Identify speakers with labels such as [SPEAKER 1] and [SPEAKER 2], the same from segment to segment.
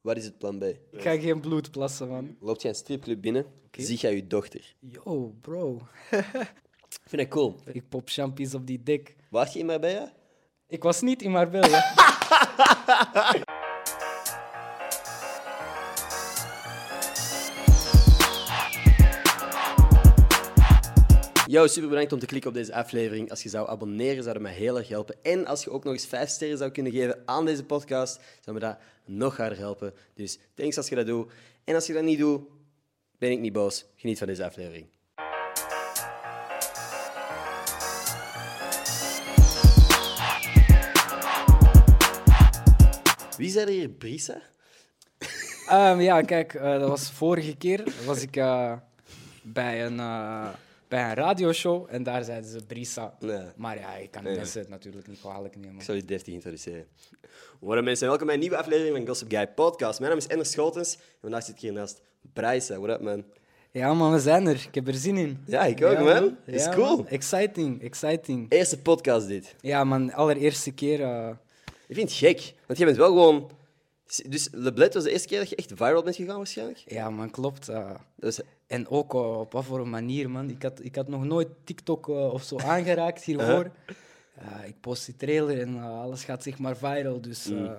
[SPEAKER 1] Wat is het plan B?
[SPEAKER 2] Ik ga geen bloed plassen, man.
[SPEAKER 1] Loopt jij een stripclub binnen, zie jij je dochter.
[SPEAKER 2] Yo, bro.
[SPEAKER 1] Ik vind dat cool.
[SPEAKER 2] Ik pop champies op die dik.
[SPEAKER 1] Wacht je in Marbella?
[SPEAKER 2] Ik was niet in Marbella.
[SPEAKER 1] Yo, super bedankt om te klikken op deze aflevering. Als je zou abonneren, zou dat mij heel erg helpen. En als je ook nog eens vijf sterren zou kunnen geven aan deze podcast, zou me dat nog harder helpen. Dus thanks als je dat doet. En als je dat niet doet, ben ik niet boos. Geniet van deze aflevering. Wie zei er hier Brisa?
[SPEAKER 2] Ehm, ja, kijk, eh, dat was vorige keer. Was ik eh, bij, een, eh, bij een radioshow en daar zeiden ze Brisa.
[SPEAKER 1] Nee.
[SPEAKER 2] Maar ja, ik kan
[SPEAKER 1] Nee.
[SPEAKER 2] mensen het natuurlijk niet kwalijk nemen.
[SPEAKER 1] Ik zal je deftig introduceren. What up, mensen, welkom bij een nieuwe aflevering van Gossip Guy Podcast. Mijn naam is Ender Scholtens en vandaag zit ik hier naast Bryce. What up, man?
[SPEAKER 2] Ja, man, we zijn er. Ik heb er zin in.
[SPEAKER 1] Ja, ik ook, man. Is
[SPEAKER 2] Ja,
[SPEAKER 1] cool.
[SPEAKER 2] man. Exciting, exciting.
[SPEAKER 1] Eerste podcast dit.
[SPEAKER 2] Ja, man, allereerste keer. eh,
[SPEAKER 1] Ik vind het gek, want je bent wel gewoon... Dus Leblet was de eerste keer dat je echt viral bent gegaan, waarschijnlijk?
[SPEAKER 2] ja, man, klopt.
[SPEAKER 1] Dus,
[SPEAKER 2] en ook op wat voor een manier, man. Ik had, ik had nog nooit TikTok eh, of zo aangeraakt hiervoor. Eh, ik post die trailer en eh, alles gaat zeg maar viral. Dus
[SPEAKER 1] Mm.
[SPEAKER 2] eh,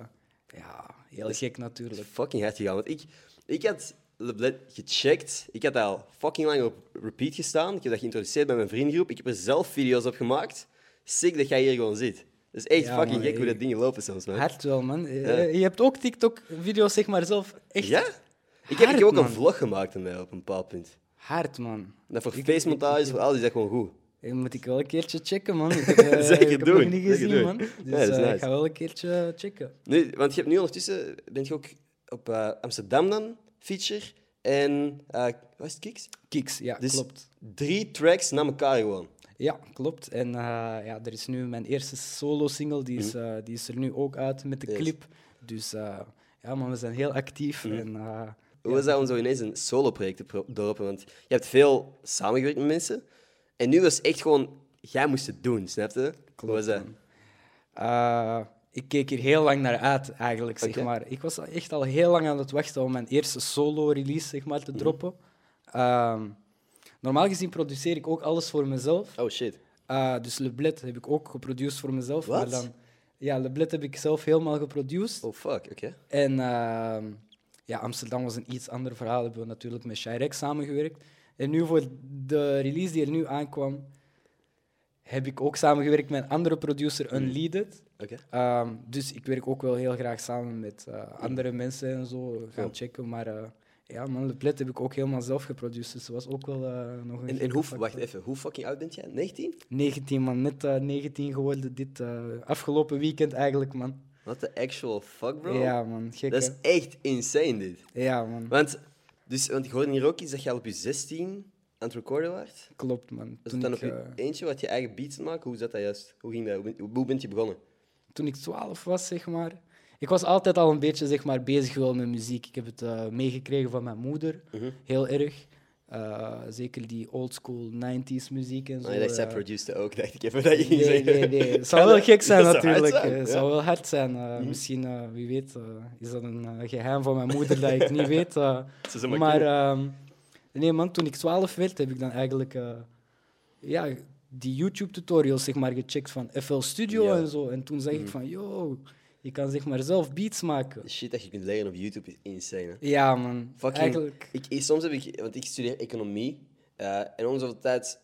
[SPEAKER 2] ja, heel gek natuurlijk.
[SPEAKER 1] fucking hard gegaan. Want ik, ik had Leblet gecheckt. Ik had al fucking lang op repeat gestaan. Ik heb dat geïntroduceerd bij mijn vriendengroep. Ik heb er zelf video's op gemaakt. Sick dat jij hier gewoon zit. Dat is echt
[SPEAKER 2] Ja,
[SPEAKER 1] fucking
[SPEAKER 2] man,
[SPEAKER 1] gek hoe dat dingen lopen soms, man.
[SPEAKER 2] Hard wel, man.
[SPEAKER 1] Ja.
[SPEAKER 2] Je hebt ook TikTok-video's zeg maar zelf echt
[SPEAKER 1] Ja? Ik heb, ik
[SPEAKER 2] Hard,
[SPEAKER 1] heb ook een vlog gemaakt mij op een bepaald punt.
[SPEAKER 2] hard, man.
[SPEAKER 1] En voor montages, voor alles is dat gewoon goed.
[SPEAKER 2] Eh, moet ik wel een keertje checken, man. Ik heb, eh, ik heb
[SPEAKER 1] doen,
[SPEAKER 2] nog niet gezien,
[SPEAKER 1] doen.
[SPEAKER 2] man.
[SPEAKER 1] Ja,
[SPEAKER 2] Dus
[SPEAKER 1] dat is
[SPEAKER 2] eh, ik ga wel een keertje checken.
[SPEAKER 1] Nu, want je hebt nu ondertussen, ben je ook op eh, Amsterdam dan, feature. En, eh wat is het, Kiks?
[SPEAKER 2] Kiks, ja,
[SPEAKER 1] Dus
[SPEAKER 2] klopt.
[SPEAKER 1] drie tracks na elkaar gewoon.
[SPEAKER 2] Ja, klopt. En eh, ja, er is nu mijn eerste solo-single, die, is, eh, die is er nu ook uit met de
[SPEAKER 1] Mhm. Yes.
[SPEAKER 2] clip. Dus eh, ja, man, we zijn heel actief.
[SPEAKER 1] Mhm.
[SPEAKER 2] En, eh,
[SPEAKER 1] Hoe was dat om zo ineens een solo-project te droppen? Want je hebt veel samengewerkt met mensen. En nu was echt gewoon, jij moest het doen, snap je? Hoe was dat?
[SPEAKER 2] man. Eh, ik keek hier heel lang naar uit, eigenlijk. Zeg maar. Ik was echt al heel lang aan het wachten om mijn eerste solo-release zeg maar,
[SPEAKER 1] Mhm.
[SPEAKER 2] te droppen. Ehm, normaal gezien produceer ik ook alles voor mezelf.
[SPEAKER 1] Oh shit.
[SPEAKER 2] Uh, dus Le Bled heb ik ook geproduceerd voor mezelf.
[SPEAKER 1] Wat?
[SPEAKER 2] Maar dan, ja, Le Bled heb ik zelf helemaal geproduceerd.
[SPEAKER 1] Oh fuck, oké.
[SPEAKER 2] En ehm, ja, Amsterdam was een iets ander verhaal. Hebben we natuurlijk met Shirek samengewerkt. En nu voor de release die er nu aankwam, heb ik ook samengewerkt met een andere producer, Unleaded.
[SPEAKER 1] Oké.
[SPEAKER 2] Ehm, dus ik werk ook wel heel graag samen met eh, andere mensen en zo. Gaan checken. Maar eh, ja, man, Le Bled heb ik ook helemaal zelf geproduceerd. Dus dat was ook wel eh, nog een
[SPEAKER 1] En, hoe,
[SPEAKER 2] factor.
[SPEAKER 1] wacht even, hoe fucking oud bent jij? 19?
[SPEAKER 2] 19 man, net eh, 19 geworden dit afgelopen weekend eigenlijk man.
[SPEAKER 1] What the actual fuck, bro?
[SPEAKER 2] Ja man, gek
[SPEAKER 1] Dat is
[SPEAKER 2] hè?
[SPEAKER 1] echt insane, dit.
[SPEAKER 2] Ja man,
[SPEAKER 1] Want, dus, want ik hoorde hier ook iets dat je al op je 16 aan het recorden was.
[SPEAKER 2] klopt man.
[SPEAKER 1] Was het dan
[SPEAKER 2] ik,
[SPEAKER 1] op je
[SPEAKER 2] eh,
[SPEAKER 1] eentje wat je eigen beats maken? Hoe zat dat juist? Hoe ging dat? Hoe bent je begonnen?
[SPEAKER 2] toen ik 12 was zeg maar. Ik was altijd al een beetje zeg maar, bezig wel met muziek. Ik heb het eh, meegekregen van mijn moeder,
[SPEAKER 1] Mhm.
[SPEAKER 2] heel erg. Eh, zeker die old school 90s muziek en zo.
[SPEAKER 1] Oh, je dacht, zij
[SPEAKER 2] eh.
[SPEAKER 1] produceerde ook, dacht ik even dat je
[SPEAKER 2] Nee, nee, nee. Het zou wel gek zijn
[SPEAKER 1] Dat
[SPEAKER 2] natuurlijk. Eh, Het
[SPEAKER 1] ja.
[SPEAKER 2] zou wel hard zijn. eh, Misschien, wie weet, is dat een eh, geheim van mijn moeder dat ik niet weet.
[SPEAKER 1] maar
[SPEAKER 2] ehm, nee, man, toen ik 12 werd, heb ik dan eigenlijk ja, die YouTube-tutorials zeg maar, gecheckt van FL Studio
[SPEAKER 1] Ja.
[SPEAKER 2] en zo. En toen zag ik
[SPEAKER 1] Mhm.
[SPEAKER 2] van, yo, je kan zeg maar zelf beats maken.
[SPEAKER 1] De shit dat je kunt leren op YouTube is insane. Hè?
[SPEAKER 2] Ja, man.
[SPEAKER 1] Fucking-
[SPEAKER 2] Eigenlijk,
[SPEAKER 1] Ik, soms heb ik, want ik studeer economie, eh, en om zoveel tijd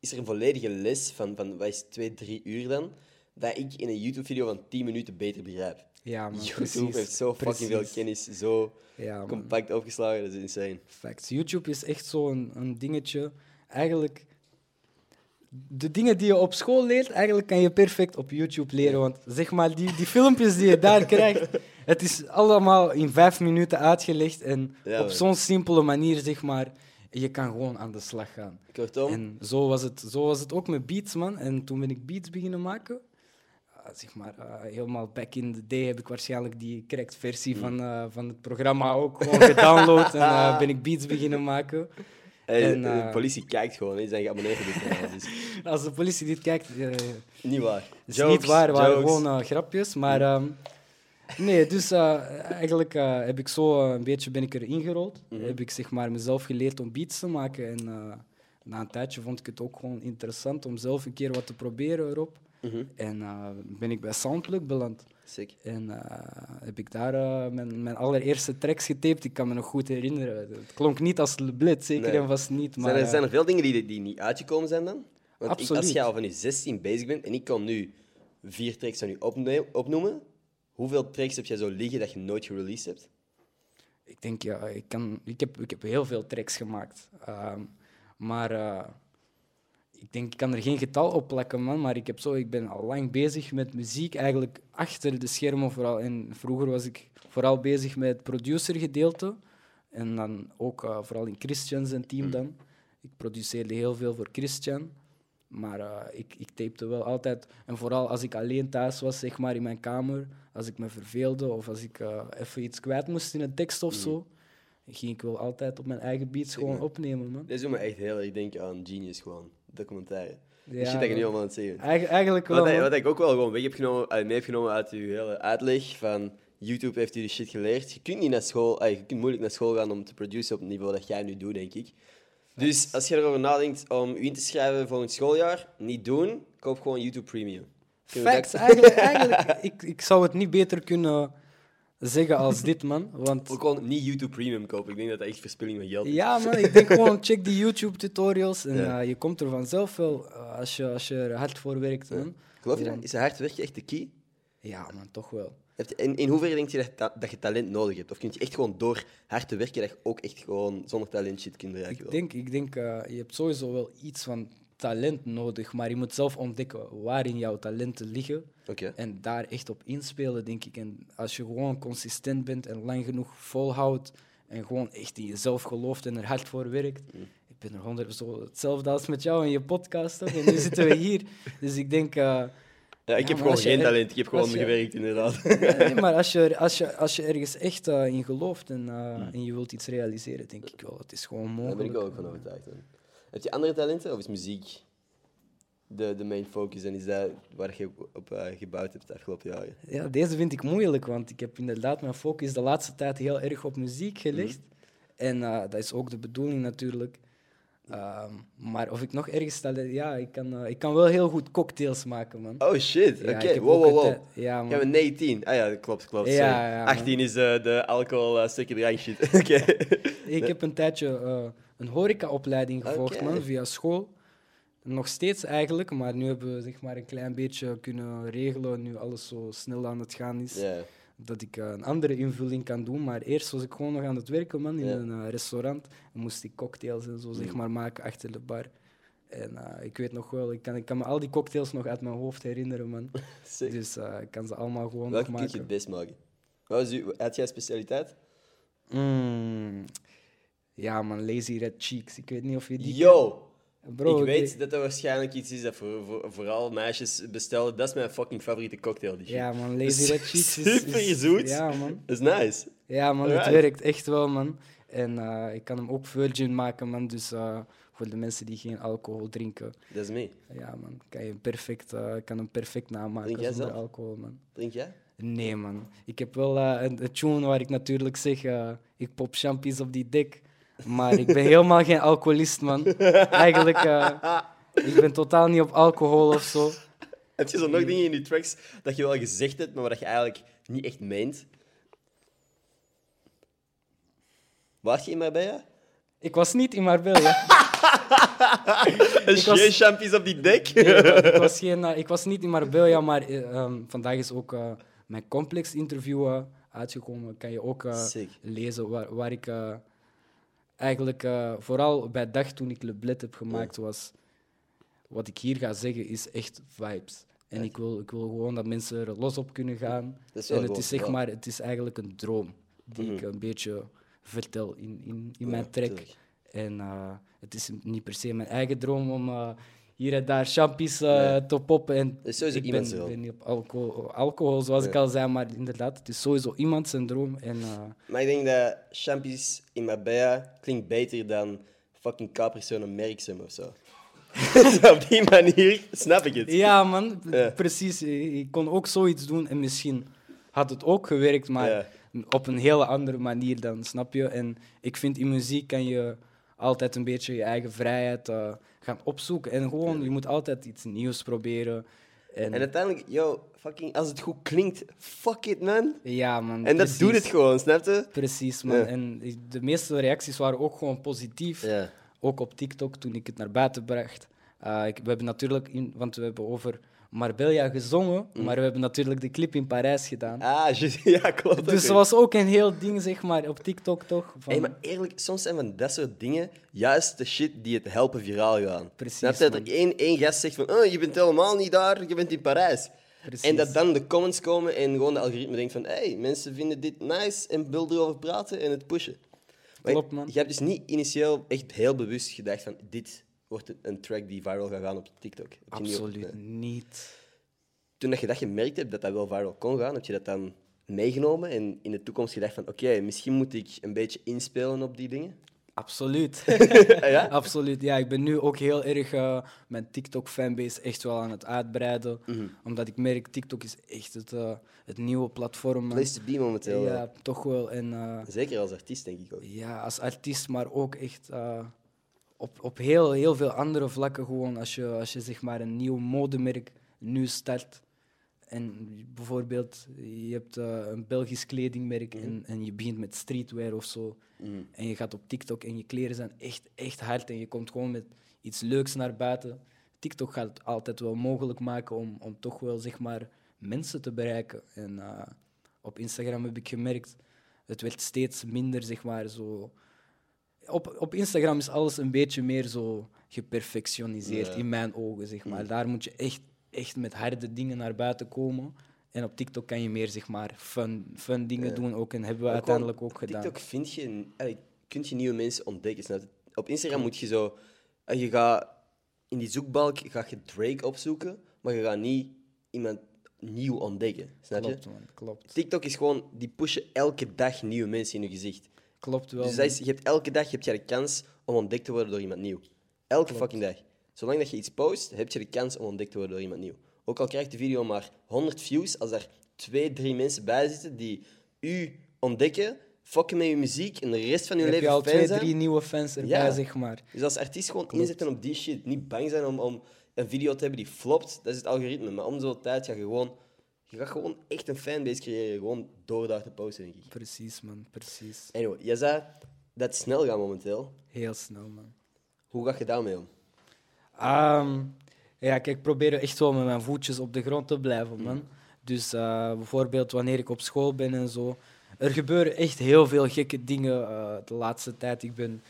[SPEAKER 1] is er een volledige les van, van wat is twee, drie uur dan, dat ik in een YouTube-video van 10 minuten beter begrijp.
[SPEAKER 2] ja, man.
[SPEAKER 1] YouTube
[SPEAKER 2] precies,
[SPEAKER 1] heeft zo fucking veel kennis, zo
[SPEAKER 2] Ja,
[SPEAKER 1] compact opgeslagen, dat is insane.
[SPEAKER 2] Facts. YouTube is echt zo'n een dingetje. Eigenlijk, de dingen die je op school leert, eigenlijk kan je perfect op YouTube leren. Want zeg maar, die, die filmpjes die je daar krijgt, het is allemaal in vijf minuten uitgelegd. En
[SPEAKER 1] Ja,
[SPEAKER 2] op zo'n simpele manier, zeg maar, je kan gewoon aan de slag gaan.
[SPEAKER 1] Kortom,
[SPEAKER 2] En zo was, het, zo was het ook met beats, man. En toen ben ik beats beginnen maken. Ah, zeg maar, eh, helemaal back in the day heb ik waarschijnlijk die correct versie van, eh, van het programma ook gewoon gedownload. en eh, ben ik beats beginnen maken. En,
[SPEAKER 1] de
[SPEAKER 2] eh,
[SPEAKER 1] politie kijkt gewoon, die zijn geabonneerd op dit kanaal, dus
[SPEAKER 2] Als de politie dit kijkt, eh,
[SPEAKER 1] niet waar.
[SPEAKER 2] is
[SPEAKER 1] Jokes,
[SPEAKER 2] niet waar, waren gewoon eh, grapjes. Maar ehm, Nee, dus eigenlijk heb ik zo een beetje ben ik erin gerold. Heb ik zeg maar mezelf geleerd om beats te maken. En na een tijdje vond ik het ook gewoon interessant om zelf een keer wat te proberen erop.
[SPEAKER 1] Mhm.
[SPEAKER 2] En ben ik bij Soundplug beland.
[SPEAKER 1] Sick.
[SPEAKER 2] En eh, heb ik daar eh, mijn, mijn allereerste tracks getaped. Ik kan me nog goed herinneren. Het klonk niet als Le Blitz, zeker
[SPEAKER 1] Nee.
[SPEAKER 2] en vast niet. Maar,
[SPEAKER 1] Zijn er,
[SPEAKER 2] eh,
[SPEAKER 1] zijn er veel dingen die, die niet uitgekomen zijn dan? Want ik, als
[SPEAKER 2] Absoluut.
[SPEAKER 1] jij al van je 16 bezig bent en ik kan nu vier tracks aan je opnoemen, hoeveel tracks heb jij zo liggen dat je nooit gereleased hebt?
[SPEAKER 2] Ik denk, ja, ik, kan, ik, heb, ik heb heel veel tracks gemaakt. Ehm, maar ik denk, ik kan er geen getal op plakken, man. Maar ik, heb zo, ik ben al lang bezig met muziek, eigenlijk achter de schermen vooral. En vroeger was ik vooral bezig met het producergedeelte. En dan ook eh, vooral in Christian zijn team dan. Ik produceerde heel veel voor Christian. Maar eh, ik, ik tapte wel altijd. En vooral als ik alleen thuis was, zeg maar in mijn kamer, als ik me verveelde of als ik eh, even iets kwijt moest in een tekst of zo, ging ik wel altijd op mijn eigen beats gewoon opnemen, man.
[SPEAKER 1] Dit doet me echt heel erg denken aan Genius gewoon, documentaire.
[SPEAKER 2] Ja,
[SPEAKER 1] shit dat je nu allemaal aan het zeggen.
[SPEAKER 2] Eigen- eigenlijk wel.
[SPEAKER 1] Wat, ik-
[SPEAKER 2] man.
[SPEAKER 1] wat ik ook wel gewoon weg heb genomen, mee heb genomen uit uw hele uitleg van YouTube heeft u die shit geleerd. Je kunt niet naar school, je kunt moeilijk naar school gaan om te produceren op het niveau dat jij nu doet, denk ik. Dus als je erover nadenkt om u in te schrijven volgend schooljaar, niet doen, koop gewoon YouTube Premium.
[SPEAKER 2] Facts. Eigenlijk, eigenlijk ik, ik zou het niet beter kunnen zeggen als dit, man. Want
[SPEAKER 1] Ook gewoon niet YouTube Premium kopen. Ik denk dat dat echt verspilling van geld is.
[SPEAKER 2] ja, man, ik denk gewoon, check die YouTube-tutorials en
[SPEAKER 1] Ja.
[SPEAKER 2] eh, je komt er vanzelf wel eh, als, je, als je er hard voor werkt, man.
[SPEAKER 1] Geloof je dat? Is hard werken echt de key?
[SPEAKER 2] Ja, man, toch wel.
[SPEAKER 1] In, in hoeverre denk je dat, ta- dat je talent nodig hebt? Of kun je echt gewoon door hard te werken dat je ook echt gewoon zonder talent shit kunt bereiken?
[SPEAKER 2] Ik denk, ik denk eh, je hebt sowieso wel iets van talent nodig, maar je moet zelf ontdekken waarin jouw talenten liggen. En daar echt op inspelen, denk ik. En als je gewoon consistent bent en lang genoeg volhoudt en gewoon echt in jezelf gelooft en er hard voor werkt. Ik ben er honderd zo hetzelfde als met jou in je podcast, toch? En nu zitten we hier. Dus ik denk... eh,
[SPEAKER 1] Ja, ik heb gewoon geen
[SPEAKER 2] er-
[SPEAKER 1] talent. Ik heb gewoon
[SPEAKER 2] je-
[SPEAKER 1] gewerkt, inderdaad.
[SPEAKER 2] nee, maar als je, als, je, als je ergens echt eh, in gelooft en, eh, en je wilt iets realiseren, denk ik wel. Het is gewoon
[SPEAKER 1] Daar
[SPEAKER 2] mogelijk.
[SPEAKER 1] ben ik ook van overtuigd. Man. Heb je andere talenten of is muziek de, de main focus en is dat waar je op eh, gebouwd hebt de afgelopen jaren?
[SPEAKER 2] Ja, deze vind ik moeilijk, want ik heb inderdaad mijn focus de laatste tijd heel erg op muziek gelegd. En eh, dat is ook de bedoeling natuurlijk. Ehm, maar of ik nog ergens talent... Ja, ik kan, eh, ik kan wel heel goed cocktails maken, man.
[SPEAKER 1] Oh shit,
[SPEAKER 2] Ja,
[SPEAKER 1] oké.
[SPEAKER 2] heb
[SPEAKER 1] Wow, wow,
[SPEAKER 2] een
[SPEAKER 1] wow.
[SPEAKER 2] Ja, man.
[SPEAKER 1] we 19? Ah ja, dat klopt, klopt.
[SPEAKER 2] Ja,
[SPEAKER 1] sorry.
[SPEAKER 2] ja, man.
[SPEAKER 1] 18 is de alcohol uh, stukje shit. Oké.
[SPEAKER 2] Ik heb een tijdje een horecaopleiding gevolgd, man, via school. Nog steeds eigenlijk, maar nu hebben we zeg maar, een klein beetje kunnen regelen, nu alles zo snel aan het gaan is. Dat ik eh, een andere invulling kan doen. Maar eerst was ik gewoon nog aan het werken, man, in een eh, restaurant. En moest ik cocktails en zo, zeg
[SPEAKER 1] Mm.
[SPEAKER 2] maar, maken achter de bar. En eh, ik weet nog wel, ik kan, ik kan me al die cocktails nog uit mijn hoofd herinneren, man.
[SPEAKER 1] Sick.
[SPEAKER 2] Dus ik kan ze allemaal gewoon
[SPEAKER 1] Welke
[SPEAKER 2] nog
[SPEAKER 1] kun je het
[SPEAKER 2] maken.
[SPEAKER 1] best maken? Wat is uw, had jij een specialiteit?
[SPEAKER 2] Mm. Ja, man, Lazy Red Cheeks. Ik weet niet of je die...
[SPEAKER 1] Yo!
[SPEAKER 2] Bro,
[SPEAKER 1] ik weet
[SPEAKER 2] die-
[SPEAKER 1] dat dat waarschijnlijk iets is dat voor, voor, vooral meisjes bestellen. Dat is mijn fucking favoriete cocktail. Die.
[SPEAKER 2] Ja, man, Lazy Red Cheeks is...
[SPEAKER 1] Super
[SPEAKER 2] is-
[SPEAKER 1] zoet.
[SPEAKER 2] Ja, man.
[SPEAKER 1] Is nice.
[SPEAKER 2] Ja, man, het werkt echt wel, man. En eh, ik kan hem ook virgin maken, man. Dus eh, voor de mensen die geen alcohol drinken,
[SPEAKER 1] Dat is me.
[SPEAKER 2] ja, man, kan je perfect, eh, kan hem perfect namaken
[SPEAKER 1] Drink jij
[SPEAKER 2] zonder
[SPEAKER 1] zelf?
[SPEAKER 2] alcohol, man.
[SPEAKER 1] Drink jij?
[SPEAKER 2] Nee, man. Ik heb wel een, een tune waar ik natuurlijk zeg, ik pop champies op die dik. Maar ik ben helemaal geen alcoholist, man. Eigenlijk, eh, ik ben totaal niet op alcohol of zo.
[SPEAKER 1] Heb je zo nog dingen in je tracks dat je wel gezegd hebt, maar dat je eigenlijk niet echt meent? Waart je in Marbella?
[SPEAKER 2] Ik was niet in Marbella.
[SPEAKER 1] Een
[SPEAKER 2] was-
[SPEAKER 1] champies op die dek?
[SPEAKER 2] Nee, ik, was geen, eh, ik was niet in Marbella, maar eh, ehm, vandaag is ook mijn complex interview uitgekomen. Kan je ook lezen waar, waar ik eigenlijk eh, vooral bij dag toen ik Le Bled heb gemaakt was. Wat ik hier ga zeggen is echt vibes. En ik wil, ik wil gewoon dat mensen er los op kunnen gaan. En het is zeg maar, het is eigenlijk een droom die ik een beetje vertel in, in, in mijn track. En eh, het is niet per se mijn eigen droom om eh, hier en daar champies eh, te poppen. En
[SPEAKER 1] is sowieso
[SPEAKER 2] ik
[SPEAKER 1] iemands
[SPEAKER 2] ben, niet op alcohol, alcohol, zoals ik al zei, maar inderdaad, het is sowieso iemand zijn droom. En, eh,
[SPEAKER 1] Maar ik denk dat champies in Marbella klinkt beter dan fucking Capri en Merksem of zo. Zo, op die manier snap ik het.
[SPEAKER 2] ja, man,
[SPEAKER 1] Ja.
[SPEAKER 2] precies. Ik kon ook zoiets doen en misschien had het ook gewerkt, maar
[SPEAKER 1] Ja.
[SPEAKER 2] op een hele andere manier dan, snap je? En ik vind in muziek kan je altijd een beetje je eigen vrijheid eh, gaan opzoeken. En gewoon, je moet altijd iets nieuws proberen. En,
[SPEAKER 1] En uiteindelijk, yo, fucking, als het goed klinkt, fuck it, man.
[SPEAKER 2] ja, man.
[SPEAKER 1] En dat doet het gewoon, snap je?
[SPEAKER 2] Precies, man.
[SPEAKER 1] Ja.
[SPEAKER 2] En de meeste reacties waren ook gewoon positief.
[SPEAKER 1] Ja.
[SPEAKER 2] Ook op TikTok toen ik het naar buiten bracht. Ik, we hebben natuurlijk, in, want we hebben over Marbella gezongen, maar we hebben natuurlijk de clip in Parijs gedaan.
[SPEAKER 1] Ah, ja, klopt.
[SPEAKER 2] dus het was ook een heel ding, zeg maar, op TikTok toch? Van,
[SPEAKER 1] Hey, maar eerlijk, soms zijn van dat soort dingen juist de shit die het helpen viraal gaan.
[SPEAKER 2] Precies,
[SPEAKER 1] je? Dat er één, één gast zegt van, oh, je bent helemaal niet daar, je bent in Parijs.
[SPEAKER 2] Precies.
[SPEAKER 1] En dat dan de comments komen en gewoon de algoritme denkt van, hey, mensen vinden dit nice en wil erover praten en het pushen. Maar
[SPEAKER 2] Klopt, man.
[SPEAKER 1] Je hebt dus niet initieel echt heel bewust gedacht van, dit wordt een track die viral gaat gaan op TikTok. Heb je niet op-
[SPEAKER 2] Absoluut niet.
[SPEAKER 1] Toen dat je dat gemerkt hebt, dat dat wel viral kon gaan, heb je dat dan meegenomen en in de toekomst gedacht van, oké, misschien moet ik een beetje inspelen op die dingen?
[SPEAKER 2] Absoluut.
[SPEAKER 1] ja?
[SPEAKER 2] Absoluut. Ja, ik ben nu ook heel erg eh, mijn TikTok-fanbase echt wel aan het uitbreiden.
[SPEAKER 1] Mhm.
[SPEAKER 2] Omdat ik merk, TikTok is echt het, eh, het nieuwe platform.
[SPEAKER 1] Place to be momenteel.
[SPEAKER 2] Ja, toch wel. En eh,
[SPEAKER 1] Zeker als artiest, denk ik ook.
[SPEAKER 2] ja, als artiest, maar ook echt op, op heel, heel veel andere vlakken gewoon. Als je, als je zeg maar een nieuw modemerk nu start. En bijvoorbeeld, je hebt eh, een Belgisch kledingmerk en, en je begint met streetwear of zo.
[SPEAKER 1] Mhm.
[SPEAKER 2] En je gaat op TikTok en je kleren zijn echt, echt hard. En je komt gewoon met iets leuks naar buiten. TikTok gaat het altijd wel mogelijk maken om, om toch wel zeg maar, mensen te bereiken. En eh, op Instagram heb ik gemerkt, het werd steeds minder zeg maar zo. Op, op Instagram is alles een beetje meer zo geperfectioniseerd
[SPEAKER 1] Ja.
[SPEAKER 2] in mijn ogen. Zeg maar. Daar moet je echt, echt met harde dingen naar buiten komen. En op TikTok kan je meer zeg maar, fun, fun dingen
[SPEAKER 1] Ja.
[SPEAKER 2] doen ook. En hebben we
[SPEAKER 1] Ook
[SPEAKER 2] uiteindelijk ook gedaan.
[SPEAKER 1] TikTok vind je, kun je nieuwe mensen ontdekken. Snap? Op Instagram moet je zo... eh, Je gaat in die zoekbalk ga je Drake opzoeken, maar je gaat niet iemand nieuw ontdekken. Snap je?
[SPEAKER 2] Klopt, man. Klopt.
[SPEAKER 1] TikTok is gewoon... Die pushen elke dag nieuwe mensen in je gezicht.
[SPEAKER 2] Klopt wel.
[SPEAKER 1] Dus dat is, je hebt elke dag heb je de kans om ontdekt te worden door iemand nieuw. Elke fucking dag. Zolang dat je iets post, heb je de kans om ontdekt te worden door iemand nieuw. Ook al krijgt de video maar 100 views, als er twee, drie mensen bij zitten die u ontdekken, fokken met je muziek en de rest van je
[SPEAKER 2] heb je
[SPEAKER 1] leven
[SPEAKER 2] al twee,
[SPEAKER 1] zijn.
[SPEAKER 2] drie nieuwe fans erbij,
[SPEAKER 1] Ja.
[SPEAKER 2] zeg maar.
[SPEAKER 1] Dus als artiest gewoon inzetten op die shit. Niet bang zijn om, om een video te hebben die flopt. Dat is het algoritme. Maar om zo'n tijd ga je gewoon... Je gaat gewoon echt een fanbase creëren. Gewoon door daar te posten, denk ik.
[SPEAKER 2] Precies, man. Precies.
[SPEAKER 1] Anyway, jij zei dat het snel gaat momenteel.
[SPEAKER 2] Heel snel, man.
[SPEAKER 1] Hoe ga je daarmee om?
[SPEAKER 2] Ehm, ja, kijk, ik probeer echt wel met mijn voetjes op de grond te blijven, man. Dus eh, bijvoorbeeld wanneer ik op school ben en zo. Er gebeuren echt heel veel gekke dingen eh, de laatste tijd. Ik ben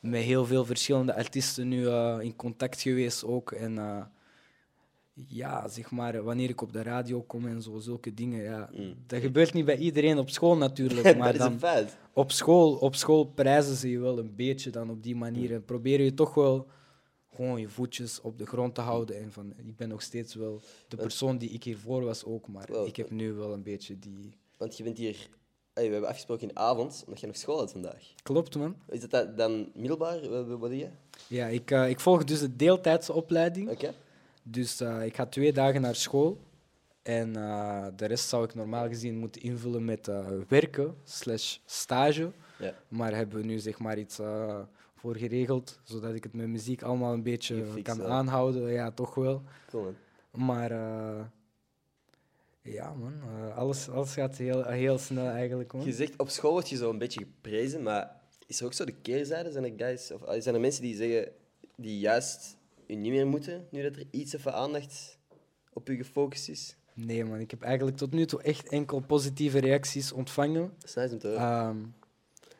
[SPEAKER 2] met heel veel verschillende artiesten nu eh, in contact geweest ook. En eh, ja, zeg maar, wanneer ik op de radio kom en zo, zulke dingen. Ja. Dat gebeurt niet bij iedereen op school natuurlijk.
[SPEAKER 1] dat
[SPEAKER 2] maar
[SPEAKER 1] is
[SPEAKER 2] dan,
[SPEAKER 1] een feit.
[SPEAKER 2] op school, op school prijzen ze je wel een beetje dan op die manier. En probeer je toch wel gewoon je voetjes op de grond te houden. En van, ik ben nog steeds wel de persoon die ik hiervoor was ook, maar ik heb nu wel een beetje die...
[SPEAKER 1] Want je bent hier... Hey, we hebben afgesproken in de avond, omdat je nog school had vandaag.
[SPEAKER 2] Klopt, man.
[SPEAKER 1] Is dat da- dan middelbaar? Wat, doe je?
[SPEAKER 2] Ja, ik, eh, ik volg dus de deeltijdse opleiding.
[SPEAKER 1] Oké.
[SPEAKER 2] Dus eh, ik ga twee dagen naar school. En eh, de rest zou ik normaal gezien moeten invullen met eh, werken slash stage.
[SPEAKER 1] Ja.
[SPEAKER 2] Maar hebben we nu zeg maar iets voor geregeld, zodat ik het met muziek allemaal een beetje kan
[SPEAKER 1] hè?
[SPEAKER 2] aanhouden. Ja, toch wel.
[SPEAKER 1] Cool.
[SPEAKER 2] Maar ja, man, alles, alles gaat heel, heel snel eigenlijk. Man.
[SPEAKER 1] Je zegt, op school word je zo een beetje geprezen, maar is er ook zo de keerzijde? Zijn er, guys, of, zijn er mensen die zeggen, die juist je niet meer moeten, nu dat er iets even aandacht op je gefocust is?
[SPEAKER 2] Nee, man, ik heb eigenlijk tot nu toe echt enkel positieve reacties ontvangen.
[SPEAKER 1] Dat is nice om te horen.
[SPEAKER 2] Ehm,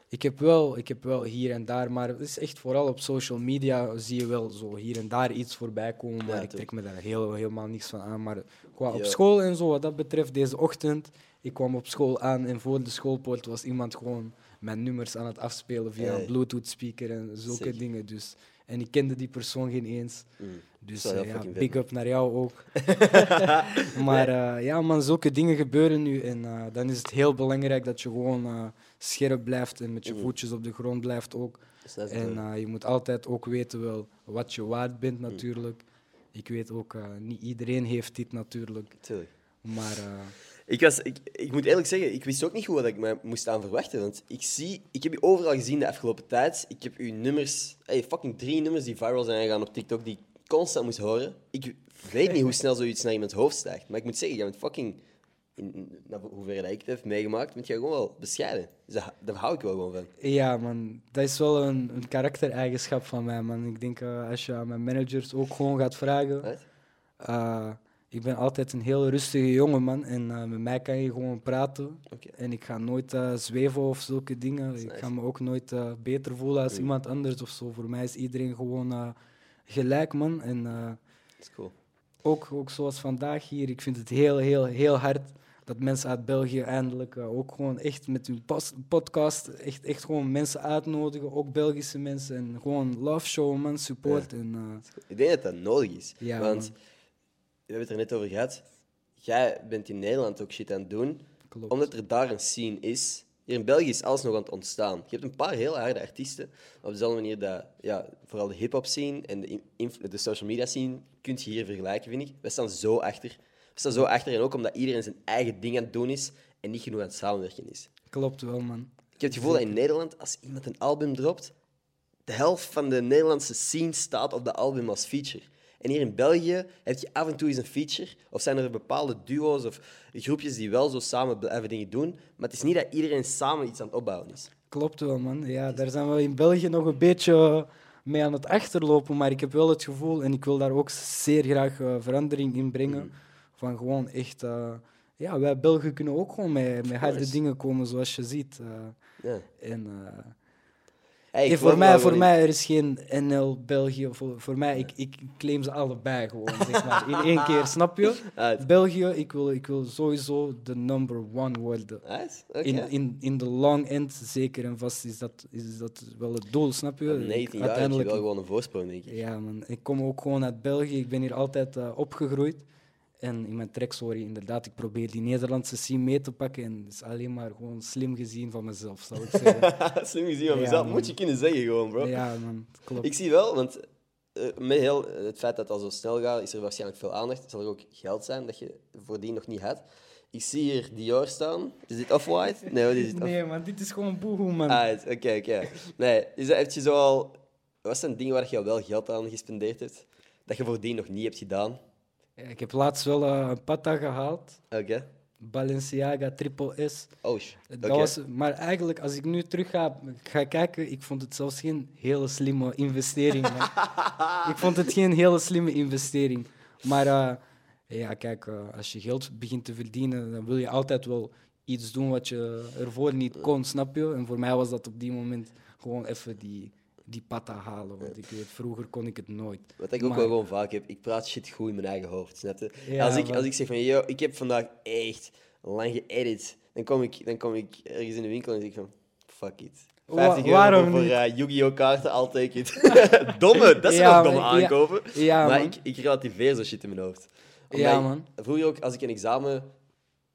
[SPEAKER 2] ik, heb wel, ik heb wel hier en daar, maar het is echt vooral op social media zie je wel zo hier en daar iets voorbij komen, maar
[SPEAKER 1] Ja,
[SPEAKER 2] ik trek me daar heel, helemaal niks van aan. Maar qua op school en zo, wat dat betreft, deze ochtend, ik kwam op school aan en voor de schoolpoort was iemand gewoon mijn nummers aan het afspelen via
[SPEAKER 1] Hey.
[SPEAKER 2] een Bluetooth speaker en zulke dingen. Dus. En ik kende die persoon geen eens.
[SPEAKER 1] Mm.
[SPEAKER 2] Dus eh, ja, big up naar jou ook. maar eh, ja, man, zulke dingen gebeuren nu. En eh, dan is het heel belangrijk dat je gewoon scherp blijft en met je
[SPEAKER 1] Mhm.
[SPEAKER 2] voetjes op de grond blijft ook.
[SPEAKER 1] Te
[SPEAKER 2] En je moet altijd ook weten wel wat je waard bent natuurlijk. Ik weet ook, niet iedereen heeft dit natuurlijk.
[SPEAKER 1] Tuurlijk.
[SPEAKER 2] Maar
[SPEAKER 1] Ik, was, ik, ik moet eerlijk zeggen, ik wist ook niet goed wat ik me moest aan verwachten. Want ik zie, ik heb je overal gezien de afgelopen tijd. Ik heb uw nummers, hey, fucking drie nummers die viral zijn gegaan op TikTok, die ik constant moest horen. Ik weet niet hoe snel zoiets naar iemands hoofd stijgt. Maar ik moet zeggen, jij bent fucking, in, in, naar hoever dat ik het heb meegemaakt, bent jij gewoon wel bescheiden. Dus daar, daar hou ik wel gewoon van.
[SPEAKER 2] Ja, man. Dat is wel een, een karaktereigenschap van mij, man. Ik denk uh, als je aan mijn managers ook gewoon gaat vragen.
[SPEAKER 1] Right?
[SPEAKER 2] Uh, ik ben altijd een heel rustige jongen, man. En uh, met mij kan je gewoon praten.
[SPEAKER 1] Okay.
[SPEAKER 2] En ik ga nooit zweven of zulke dingen. Ik ga me ook nooit beter voelen als
[SPEAKER 1] Mm.
[SPEAKER 2] iemand anders of zo. Voor mij is iedereen gewoon gelijk, man. En
[SPEAKER 1] is cool.
[SPEAKER 2] ook, ook zoals vandaag hier, ik vind het heel, heel, heel hard dat mensen uit België eindelijk ook gewoon echt met hun podcast echt, echt gewoon mensen uitnodigen, ook Belgische mensen. En gewoon love show, man, support.
[SPEAKER 1] Ja.
[SPEAKER 2] En,
[SPEAKER 1] Ik denk dat dat nodig is.
[SPEAKER 2] Ja,
[SPEAKER 1] Want
[SPEAKER 2] man.
[SPEAKER 1] We hebben het er net over gehad. Jij bent in Nederland ook shit aan het doen.
[SPEAKER 2] klopt.
[SPEAKER 1] Omdat er daar een scene is. Hier in België is alles nog aan het ontstaan. Je hebt een paar heel harde artiesten. Op dezelfde manier dat ja, vooral de hip-hop scene en de, de social media scene kun je hier vergelijken, vind ik. We staan zo achter. We staan zo achter en ook omdat iedereen zijn eigen ding aan het doen is en niet genoeg aan het samenwerken is.
[SPEAKER 2] Klopt wel, man.
[SPEAKER 1] Ik heb het gevoel dat in Nederland, als iemand een album dropt, de helft van de Nederlandse scene staat op dat album als feature. En hier in België heb je af en toe eens een feature, of zijn er bepaalde duo's of groepjes die wel zo samen blijven dingen doen, maar het is niet dat iedereen samen iets aan het opbouwen is.
[SPEAKER 2] Klopt wel, man. Ja, daar zijn we in België nog een beetje mee aan het achterlopen, maar ik heb wel het gevoel, en ik wil daar ook zeer graag uh, verandering in brengen,
[SPEAKER 1] Mhm.
[SPEAKER 2] van gewoon echt... Uh, ja, wij Belgen kunnen ook gewoon met, met harde dingen komen, zoals je ziet. Uh,
[SPEAKER 1] Ja.
[SPEAKER 2] en,
[SPEAKER 1] Hey,
[SPEAKER 2] voor mij, voor mij er is geen NL België. Voor, voor mij, ik, ik claim ze allebei gewoon, zeg maar. In één keer, snap je?
[SPEAKER 1] Uit.
[SPEAKER 2] België, ik wil, ik wil sowieso de number one worden. In, in, in de long end, zeker en vast, is dat, is dat wel het doel, snap je?
[SPEAKER 1] Op 19 jaar heb je wel gewoon een voorsprong, denk ik.
[SPEAKER 2] Ja, man. Ik kom ook gewoon uit België. Ik ben hier altijd uh, opgegroeid. En in mijn track, sorry, inderdaad, ik probeer die Nederlandse scene mee te pakken. En het is alleen maar gewoon slim gezien van mezelf, zal ik zeggen.
[SPEAKER 1] Slim gezien van mezelf. Moet je kunnen zeggen gewoon, bro.
[SPEAKER 2] ja, man. Klopt.
[SPEAKER 1] Ik zie wel, want eh, met heel het feit dat het al zo snel gaat, is er waarschijnlijk veel aandacht. Zal er ook geld zijn dat je voordien nog niet had. Ik zie hier Dior staan. Is dit Off-White? Nee, wat is dit? Off-
[SPEAKER 2] Nee, man, dit is gewoon boehoe, man.
[SPEAKER 1] Ah, Oké, oké. Nee, is dat, heb je zo al... Wat zijn dingen waar je al wel geld aan gespendeerd hebt? Dat je voordien nog niet hebt gedaan?
[SPEAKER 2] Ja, ik heb laatst wel uh, een patta gehaald.
[SPEAKER 1] Oké.
[SPEAKER 2] Balenciaga Triple S.
[SPEAKER 1] Oh,
[SPEAKER 2] Dat was, maar eigenlijk, als ik nu terug ga, ga kijken, ik vond het zelfs geen hele slimme investering. ik vond het geen hele slimme investering. Maar uh, ja, kijk, uh, als je geld begint te verdienen, dan wil je altijd wel iets doen wat je ervoor niet kon, snap je? En voor mij was dat op die moment gewoon even die, die patta halen. Want ik weet, vroeger kon ik het nooit.
[SPEAKER 1] Wat ik ook
[SPEAKER 2] Maar-
[SPEAKER 1] wel gewoon vaak heb, ik praat shit goed in mijn eigen hoofd, snap je?
[SPEAKER 2] Ja,
[SPEAKER 1] als, ik,
[SPEAKER 2] maar-
[SPEAKER 1] als ik zeg van, yo, ik heb vandaag echt lang geëdit, dan kom, ik, dan kom ik ergens in de winkel en zeg ik van, fuck it.
[SPEAKER 2] Wa-
[SPEAKER 1] 50 euro
[SPEAKER 2] waarom
[SPEAKER 1] voor eh, Yu-Gi-Oh! kaarten, take it. domme, dat zijn
[SPEAKER 2] Ja,
[SPEAKER 1] ook domme
[SPEAKER 2] maar-
[SPEAKER 1] aankopen.
[SPEAKER 2] Ja,
[SPEAKER 1] maar ik, ik relativeer zo shit in mijn hoofd. Omdat
[SPEAKER 2] Ja,
[SPEAKER 1] ik-
[SPEAKER 2] man.
[SPEAKER 1] Vroeger ook, als ik een examen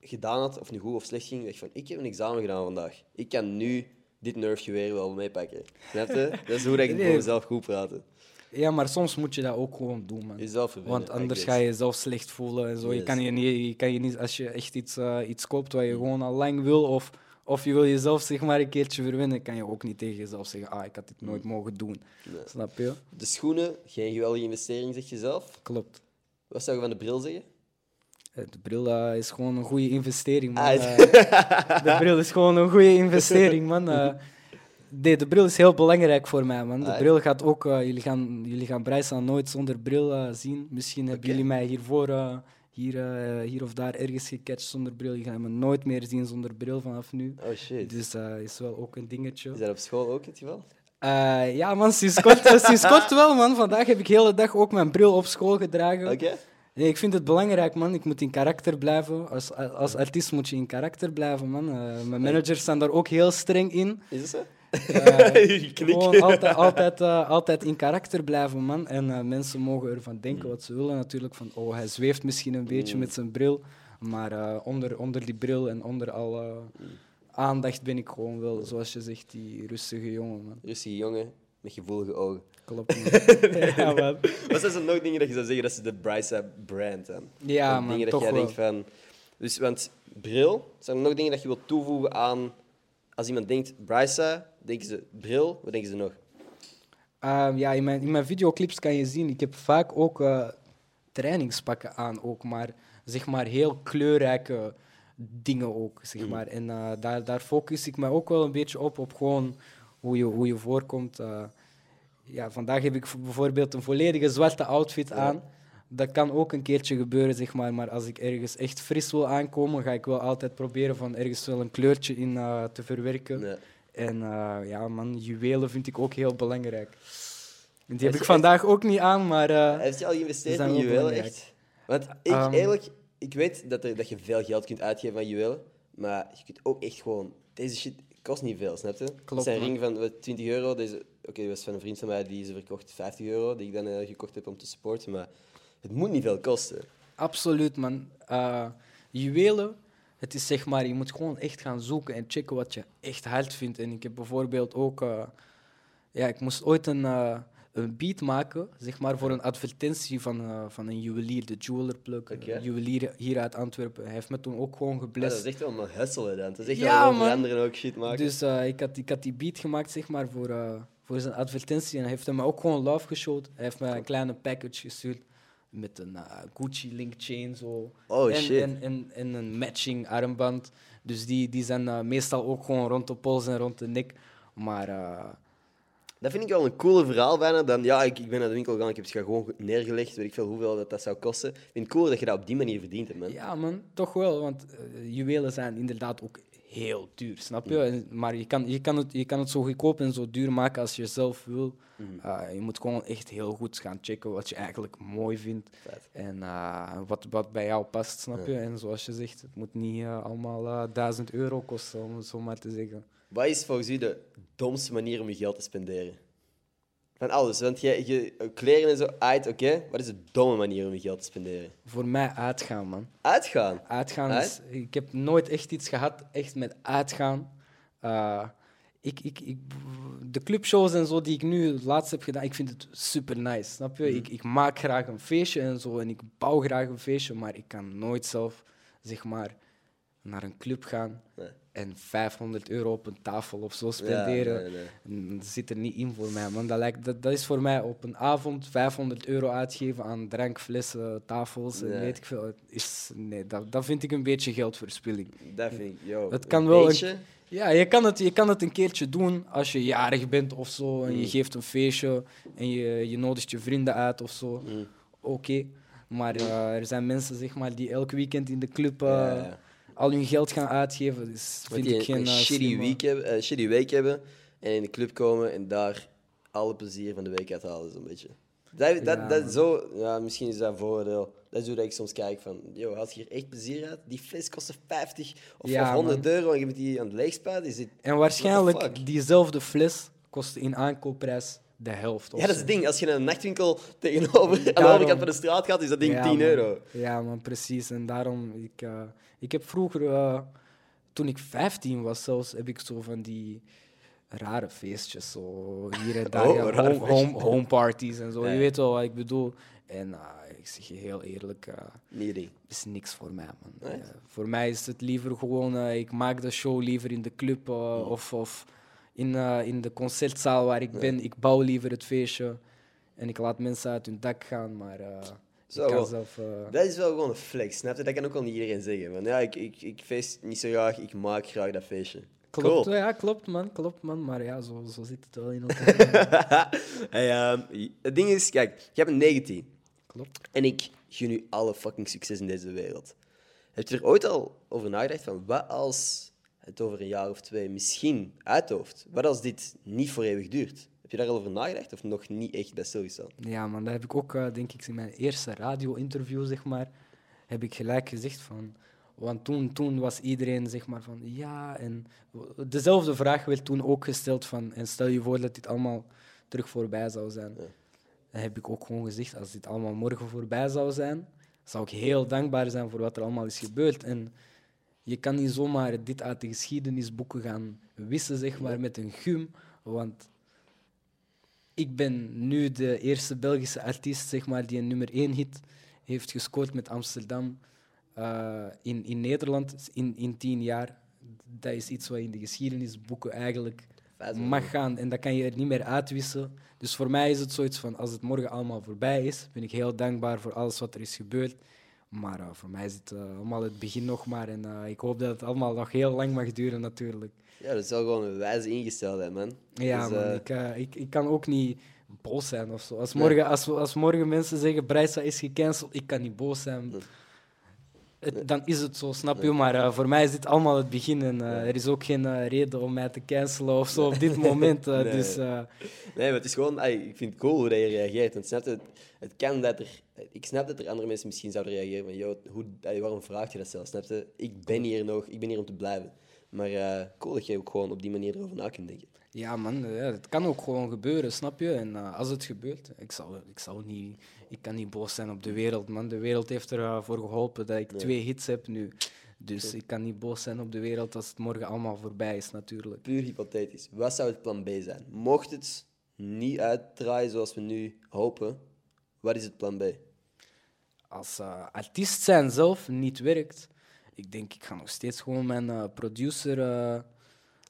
[SPEAKER 1] gedaan had, of nu goed of slecht ging, dacht ik van, ik heb een examen gedaan vandaag. Ik kan nu dit nerfgeweer wel meepakken. Snap je? Dat is hoe ik
[SPEAKER 2] Nee.
[SPEAKER 1] voor mezelf goed praten.
[SPEAKER 2] Ja, maar soms moet je dat ook gewoon doen, man.
[SPEAKER 1] Jezelf
[SPEAKER 2] Want anders ga je jezelf slecht voelen en zo. Je, kan je, niet, je kan je niet, als je echt iets, eh, iets koopt wat je gewoon al lang wil, of, of je wil jezelf zeg maar een keertje verwinnen, kan je ook niet tegen jezelf zeggen, ah, ik had dit nooit mogen doen.
[SPEAKER 1] Nee.
[SPEAKER 2] Snap je?
[SPEAKER 1] De schoenen, geen geweldige investering, zeg je zelf.
[SPEAKER 2] Klopt.
[SPEAKER 1] Wat zou je van de bril zeggen?
[SPEAKER 2] De bril is gewoon een goede investering, man.
[SPEAKER 1] Ah,
[SPEAKER 2] Eh, de bril is gewoon een goede investering, man. Nee, de bril is heel belangrijk voor mij, man. De
[SPEAKER 1] Ah,
[SPEAKER 2] bril gaat ook... eh, jullie, gaan, jullie gaan Bryce nooit zonder bril eh, zien. Misschien hebben jullie mij hiervoor... hier, hier of daar ergens gecatcht zonder bril. Je gaat me nooit meer zien zonder bril vanaf nu.
[SPEAKER 1] Oh shit.
[SPEAKER 2] Dus dat is wel ook een dingetje.
[SPEAKER 1] Is dat op school ook het geval?
[SPEAKER 2] Ja, man, sinds kort, sinds kort wel, man. Vandaag heb ik de hele dag ook mijn bril op school gedragen.
[SPEAKER 1] Oké.
[SPEAKER 2] Nee, ik vind het belangrijk, man. Ik moet in karakter blijven. Als, als artiest moet je in karakter blijven, man. Eh, mijn managers staan daar ook heel streng in.
[SPEAKER 1] Is het zo? Knikt.
[SPEAKER 2] gewoon altijd, altijd, eh, altijd in karakter blijven, man. En mensen mogen ervan denken wat ze willen. Natuurlijk van, oh, hij zweeft misschien een beetje
[SPEAKER 1] Mm.
[SPEAKER 2] met zijn bril. Maar onder, onder die bril en onder alle aandacht ben ik gewoon wel, zoals je zegt, die rustige jongen, man.
[SPEAKER 1] Rustige jongen met gevoelige ogen.
[SPEAKER 2] Klopt, man. ja, man.
[SPEAKER 1] Wat zijn zo nog dingen dat je zou zeggen dat ze de Bryce brand zijn?
[SPEAKER 2] Ja, man,
[SPEAKER 1] Dingen dat
[SPEAKER 2] toch
[SPEAKER 1] jij
[SPEAKER 2] wel.
[SPEAKER 1] denkt van... Dus, want bril. Zijn er nog dingen dat je wilt toevoegen aan... Als iemand denkt Brysa, denken ze bril. Wat denken ze nog?
[SPEAKER 2] Ehm, ja, in mijn, in mijn videoclips kan je zien, ik heb vaak ook eh, trainingspakken aan, ook, maar zeg maar heel kleurrijke dingen ook. Zeg maar. En eh, daar, daar focus ik me ook wel een beetje op, op gewoon hoe je, hoe je voorkomt. eh. Ja, vandaag heb ik bijvoorbeeld een volledige zwarte outfit aan. Dat kan ook een keertje gebeuren, zeg maar. Maar als ik ergens echt fris wil aankomen, ga ik wel altijd proberen van ergens wel een kleurtje in eh, te verwerken. En eh, ja, man, juwelen vind ik ook heel belangrijk. Die heb ik vandaag ook niet aan, maar eh,
[SPEAKER 1] Heeft je al geïnvesteerd in
[SPEAKER 2] wel
[SPEAKER 1] juwelen, echt? Want ik,
[SPEAKER 2] Ehm.
[SPEAKER 1] eerlijk, ik weet dat, er, dat je veel geld kunt uitgeven aan juwelen, maar je kunt ook echt gewoon... Deze shit kost niet veel, snap je?
[SPEAKER 2] Klopt,
[SPEAKER 1] Het zijn ring van wat, 20 euro. Deze, Oké, die was van een vriend van mij, die ze verkocht 50 euro, die ik dan eh, gekocht heb om te supporten, maar het moet niet veel kosten.
[SPEAKER 2] absoluut, man. Eh, juwelen, het is zeg maar, je moet gewoon echt gaan zoeken en checken wat je echt hard vindt. En ik heb bijvoorbeeld ook, eh, ja, ik moest ooit een, een beat maken, zeg maar, voor een advertentie van, van een juwelier, de Jeweler Plug,
[SPEAKER 1] Oké.
[SPEAKER 2] een juwelier hier uit Antwerpen. Hij heeft me toen ook gewoon
[SPEAKER 1] Ja, dat
[SPEAKER 2] geblest.
[SPEAKER 1] is echt wel een hustelen dan. Dat is echt
[SPEAKER 2] Ja,
[SPEAKER 1] wel anderen ook shit maken.
[SPEAKER 2] Dus ik, had, ik had die beat gemaakt zeg maar, voor, voor zijn advertentie en hij heeft hem ook gewoon love geshowd. Hij heeft me een kleine package gestuurd met een eh, Gucci link chain zo.
[SPEAKER 1] Oh,
[SPEAKER 2] en,
[SPEAKER 1] shit.
[SPEAKER 2] En, en, en een matching armband. Dus die, die zijn eh, meestal ook gewoon rond de pols en rond de nek. Maar eh,
[SPEAKER 1] Dat vind ik wel een cooler verhaal bijna dan... Ja, ik, ik ben naar de winkel gegaan, ik heb het gewoon neergelegd, weet ik veel hoeveel dat, dat zou kosten. Ik vind het cooler dat je dat op die manier verdient, man.
[SPEAKER 2] ja man, toch wel. Want juwelen zijn inderdaad ook heel duur, snap je? En- Maar je kan, je, kan het, je kan het zo goedkoop en zo duur maken als je zelf wil. Eh, je moet gewoon echt heel goed gaan checken wat je eigenlijk mooi vindt.
[SPEAKER 1] Vet.
[SPEAKER 2] En eh, wat, wat bij jou past, snap je? En zoals je zegt, het moet niet eh, allemaal eh, 1000 euro kosten, om het zo maar te zeggen.
[SPEAKER 1] Wat is volgens u de domste manier om je geld te spenderen? Van alles, want je, je kleren en zo, uit, oké. Wat is de domme manier om je geld te spenderen?
[SPEAKER 2] Voor mij uitgaan, man.
[SPEAKER 1] Uitgaan.
[SPEAKER 2] Uitgaan
[SPEAKER 1] Uit?
[SPEAKER 2] Ik heb nooit echt iets gehad, echt met uitgaan. Eh, ik, ik, ik, de clubshows en zo die ik nu laatst heb gedaan, ik vind het super nice, snap je? Ik, ik maak graag een feestje en zo en ik bouw graag een feestje, maar ik kan nooit zelf, zeg maar, naar een club gaan
[SPEAKER 1] Nee.
[SPEAKER 2] En 500 euro op een tafel of zo spenderen.
[SPEAKER 1] nee, nee.
[SPEAKER 2] Dat zit er niet in voor mij, man. Dat, lijkt, dat, dat is voor mij op een avond 500 euro uitgeven aan drank, flessen, tafels en weet ik veel. Is, nee, dat, dat vind ik een beetje geldverspilling.
[SPEAKER 1] Dat vind ik, een
[SPEAKER 2] kan wel een-
[SPEAKER 1] beetje.
[SPEAKER 2] Ja, je kan, het, je kan het een keertje doen als je jarig bent of zo. En je
[SPEAKER 1] Mm.
[SPEAKER 2] geeft een feestje en je, je nodigt je vrienden uit of zo.
[SPEAKER 1] Mm.
[SPEAKER 2] Oké. Maar eh, er zijn mensen zeg maar, die elk weekend in de club eh,
[SPEAKER 1] Ja, ja.
[SPEAKER 2] Al hun geld gaan uitgeven. Dus vind
[SPEAKER 1] die
[SPEAKER 2] ik geen
[SPEAKER 1] een shitty, week hebben, eh, shitty week hebben en in de club komen en daar alle plezier van de week uithalen, zo'n beetje. Dat, dat, dat zo, ja, misschien is dat een voordeel. Dat is hoe ik soms kijk van, yo, haal je hier echt plezier uit? Die fles kostte 50 of,
[SPEAKER 2] Ja,
[SPEAKER 1] of 100
[SPEAKER 2] man.
[SPEAKER 1] euro en je bent die aan het leegspuiten.
[SPEAKER 2] En waarschijnlijk diezelfde fles kost in aankoopprijs de helft. of
[SPEAKER 1] Ja, dat is het ding. Als je naar een nachtwinkel tegenover aan de
[SPEAKER 2] Daarom-
[SPEAKER 1] overkant van de straat gaat, is dat ding
[SPEAKER 2] Ja,
[SPEAKER 1] 10
[SPEAKER 2] man.
[SPEAKER 1] euro.
[SPEAKER 2] Ja, man, precies. En daarom, ik, eh, ik heb vroeger, eh, toen ik 15 was zelfs, heb ik zo van die rare feestjes, zo hier en daar,
[SPEAKER 1] Oh,
[SPEAKER 2] ja, home, home, home parties en zo.
[SPEAKER 1] Ja,
[SPEAKER 2] Je weet wel wat ik bedoel. En eh, ik zeg je heel eerlijk, eh,
[SPEAKER 1] ding.
[SPEAKER 2] is niks voor mij, man.
[SPEAKER 1] Nee?
[SPEAKER 2] Eh, voor mij is het liever gewoon, ik maak de show liever in de club eh, of, of in, eh, in de concertzaal waar ik ben. Ik bouw liever het feestje en ik laat mensen uit hun dak gaan, maar eh,
[SPEAKER 1] Zo,
[SPEAKER 2] ik kan
[SPEAKER 1] wel.
[SPEAKER 2] zelf... eh,
[SPEAKER 1] Dat is wel gewoon een flex, snap je? Dat kan ook wel niet iedereen zeggen. Want ja, ik, ik, ik feest niet zo graag, ik maak graag dat feestje.
[SPEAKER 2] Klopt,
[SPEAKER 1] Cool.
[SPEAKER 2] ja, klopt man, klopt man. Maar ja, zo, zo zit het wel in elkaar.
[SPEAKER 1] hey, ehm, het ding is, kijk, je bent 19
[SPEAKER 2] klopt.
[SPEAKER 1] en ik gun u alle fucking succes in deze wereld. Heb je er ooit al over nagedacht van wat als het over een jaar of twee misschien uitdooft? Wat als dit niet voor eeuwig duurt? Heb je daar al over nagedacht of nog niet echt bij stilgestaan?
[SPEAKER 2] Ja, man, dat heb ik ook, eh, denk ik, in mijn eerste radio-interview, zeg maar, heb ik gelijk gezegd van... Want toen, toen was iedereen, zeg maar, van ja, en dezelfde vraag werd toen ook gesteld van... En stel je voor dat dit allemaal terug voorbij zou zijn.
[SPEAKER 1] Ja.
[SPEAKER 2] Dan heb ik ook gewoon gezegd, als dit allemaal morgen voorbij zou zijn, zou ik heel dankbaar zijn voor wat er allemaal is gebeurd. En je kan niet zomaar dit uit de geschiedenisboeken gaan wissen, zeg maar, met een gum. Want ik ben nu de eerste Belgische artiest zeg maar, die een nummer één hit heeft gescoord met Amsterdam. eh, in, in Nederland in, in tien jaar. Dat is iets wat in de geschiedenisboeken eigenlijk mag gaan. En dat kan je er niet meer uitwissen. Dus voor mij is het zoiets van, als het morgen allemaal voorbij is, ben ik heel dankbaar voor alles wat er is gebeurd. Maar eh, voor mij is het eh, allemaal het begin nog maar. En eh, ik hoop dat het allemaal nog heel lang mag duren, natuurlijk.
[SPEAKER 1] Ja, dat is wel gewoon een wijze ingesteldheid, man.
[SPEAKER 2] Ja,
[SPEAKER 1] Dus,
[SPEAKER 2] man, ik, ik, ik kan ook niet boos zijn of zo. Als morgen, als, als morgen mensen zeggen, Brysa is gecanceld, ik kan niet boos zijn.
[SPEAKER 1] Nee.
[SPEAKER 2] Het- dan is het zo, snap je? Maar voor mij is dit allemaal het begin. En er is ook geen reden om mij te cancelen of zo op dit moment.
[SPEAKER 1] Nee.
[SPEAKER 2] Dus
[SPEAKER 1] Nee, maar het is gewoon... ik vind het cool hoe dat je reageert. Want snap je, het, het kan dat er... Ik snap dat er andere mensen misschien zouden reageren van... Hoe, waarom vraag je dat zelf? Snap je? Ik ben hier nog. Ik ben hier om te blijven. Maar eh, cool dat je ook gewoon op die manier erover na kunt denken.
[SPEAKER 2] ja, man, eh, ja, het kan ook gewoon gebeuren, snap je? En eh, als het gebeurt, ik zal, ik zal niet... Ik kan niet boos zijn op de wereld, man. De wereld heeft ervoor geholpen dat ik
[SPEAKER 1] Nee.
[SPEAKER 2] twee hits heb nu. Dus ik kan niet boos zijn op de wereld als het morgen allemaal voorbij is, natuurlijk.
[SPEAKER 1] Puur hypothetisch. Wat zou het plan B zijn? Mocht het niet uitdraaien zoals we nu hopen, wat is het plan B?
[SPEAKER 2] als eh, artiest zijn zelf niet werkt, ik denk ik ga nog steeds gewoon mijn eh, producer, eh,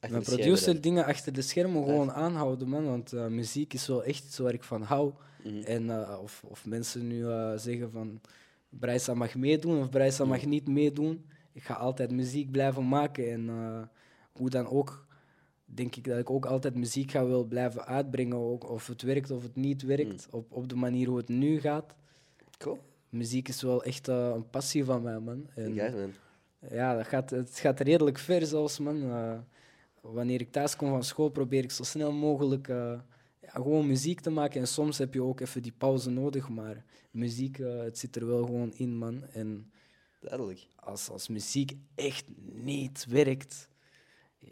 [SPEAKER 2] mijn producer dingen achter de schermen gewoon aanhouden, man. Want muziek is wel echt iets waar ik van hou.
[SPEAKER 1] Mhm.
[SPEAKER 2] En of, of mensen nu zeggen van Brysa mag meedoen of Brysa
[SPEAKER 1] Mhm.
[SPEAKER 2] mag niet meedoen, ik ga altijd muziek blijven maken. En hoe dan ook, denk ik dat ik ook altijd muziek ga wil blijven uitbrengen, ook of het werkt of het niet werkt,
[SPEAKER 1] Mhm.
[SPEAKER 2] op, op de manier hoe het nu gaat
[SPEAKER 1] Cool.
[SPEAKER 2] muziek is wel echt eh, een passie van mij, man. En,
[SPEAKER 1] Kijk, man.
[SPEAKER 2] ja, dat gaat, het gaat redelijk ver zelfs, man. Eh, wanneer ik thuis kom van school, probeer ik zo snel mogelijk eh, ja, gewoon muziek te maken. En soms heb je ook even die pauze nodig, maar muziek, het zit er wel gewoon in, man. En
[SPEAKER 1] Duidelijk.
[SPEAKER 2] als, als muziek echt niet werkt,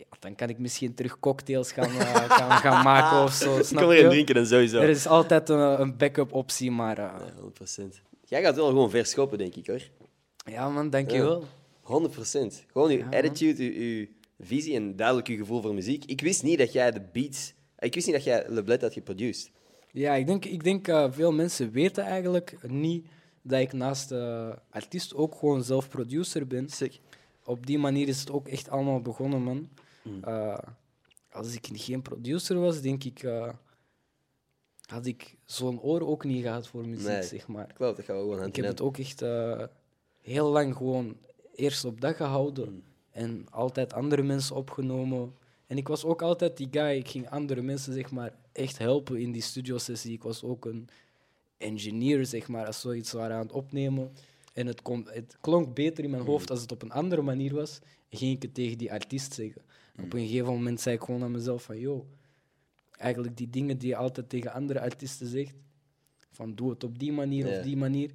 [SPEAKER 2] ja, dan kan ik misschien terug cocktails gaan, eh, gaan, gaan maken of zo,
[SPEAKER 1] Ik
[SPEAKER 2] snap
[SPEAKER 1] kom erin
[SPEAKER 2] je?
[SPEAKER 1] drinken en sowieso.
[SPEAKER 2] Er is altijd een, een backup optie, maar eh,
[SPEAKER 1] Ja, 100%. Jij gaat wel gewoon verschoppen, denk ik hoor.
[SPEAKER 2] ja, man, dankjewel.
[SPEAKER 1] 100%. Gewoon uw
[SPEAKER 2] Ja, man.
[SPEAKER 1] attitude, uw, uw visie en duidelijk uw gevoel voor muziek. Ik wist niet dat jij de beats... Ik wist niet dat jij Le Bled had geproduced.
[SPEAKER 2] Ja, ik denk, ik denk eh, veel mensen weten eigenlijk niet dat ik naast eh, artiest ook gewoon zelf producer ben.
[SPEAKER 1] Sick.
[SPEAKER 2] Op die manier is het ook echt allemaal begonnen, man.
[SPEAKER 1] Mm.
[SPEAKER 2] Eh, als ik geen producer was, denk ik, eh, had ik zo'n oor ook niet gehad voor muziek,
[SPEAKER 1] Nee.
[SPEAKER 2] zeg maar.
[SPEAKER 1] Klopt, dat gaan we gewoon hand
[SPEAKER 2] Ik heb het ook echt eh, heel lang gewoon eerst op dat gehouden
[SPEAKER 1] Mm.
[SPEAKER 2] en altijd andere mensen opgenomen. En ik was ook altijd die guy, ik ging andere mensen zeg maar echt helpen in die studiosessie. Ik was ook een engineer, zeg maar, als zoiets waren aan het opnemen. En het, kon, het klonk beter in mijn hoofd als het op een andere manier was. Ging ik het tegen die artiest zeggen. Op een gegeven moment zei ik gewoon aan mezelf van, yo, eigenlijk die dingen die je altijd tegen andere artiesten zegt, van doe het op die manier
[SPEAKER 1] Ja.
[SPEAKER 2] of die manier.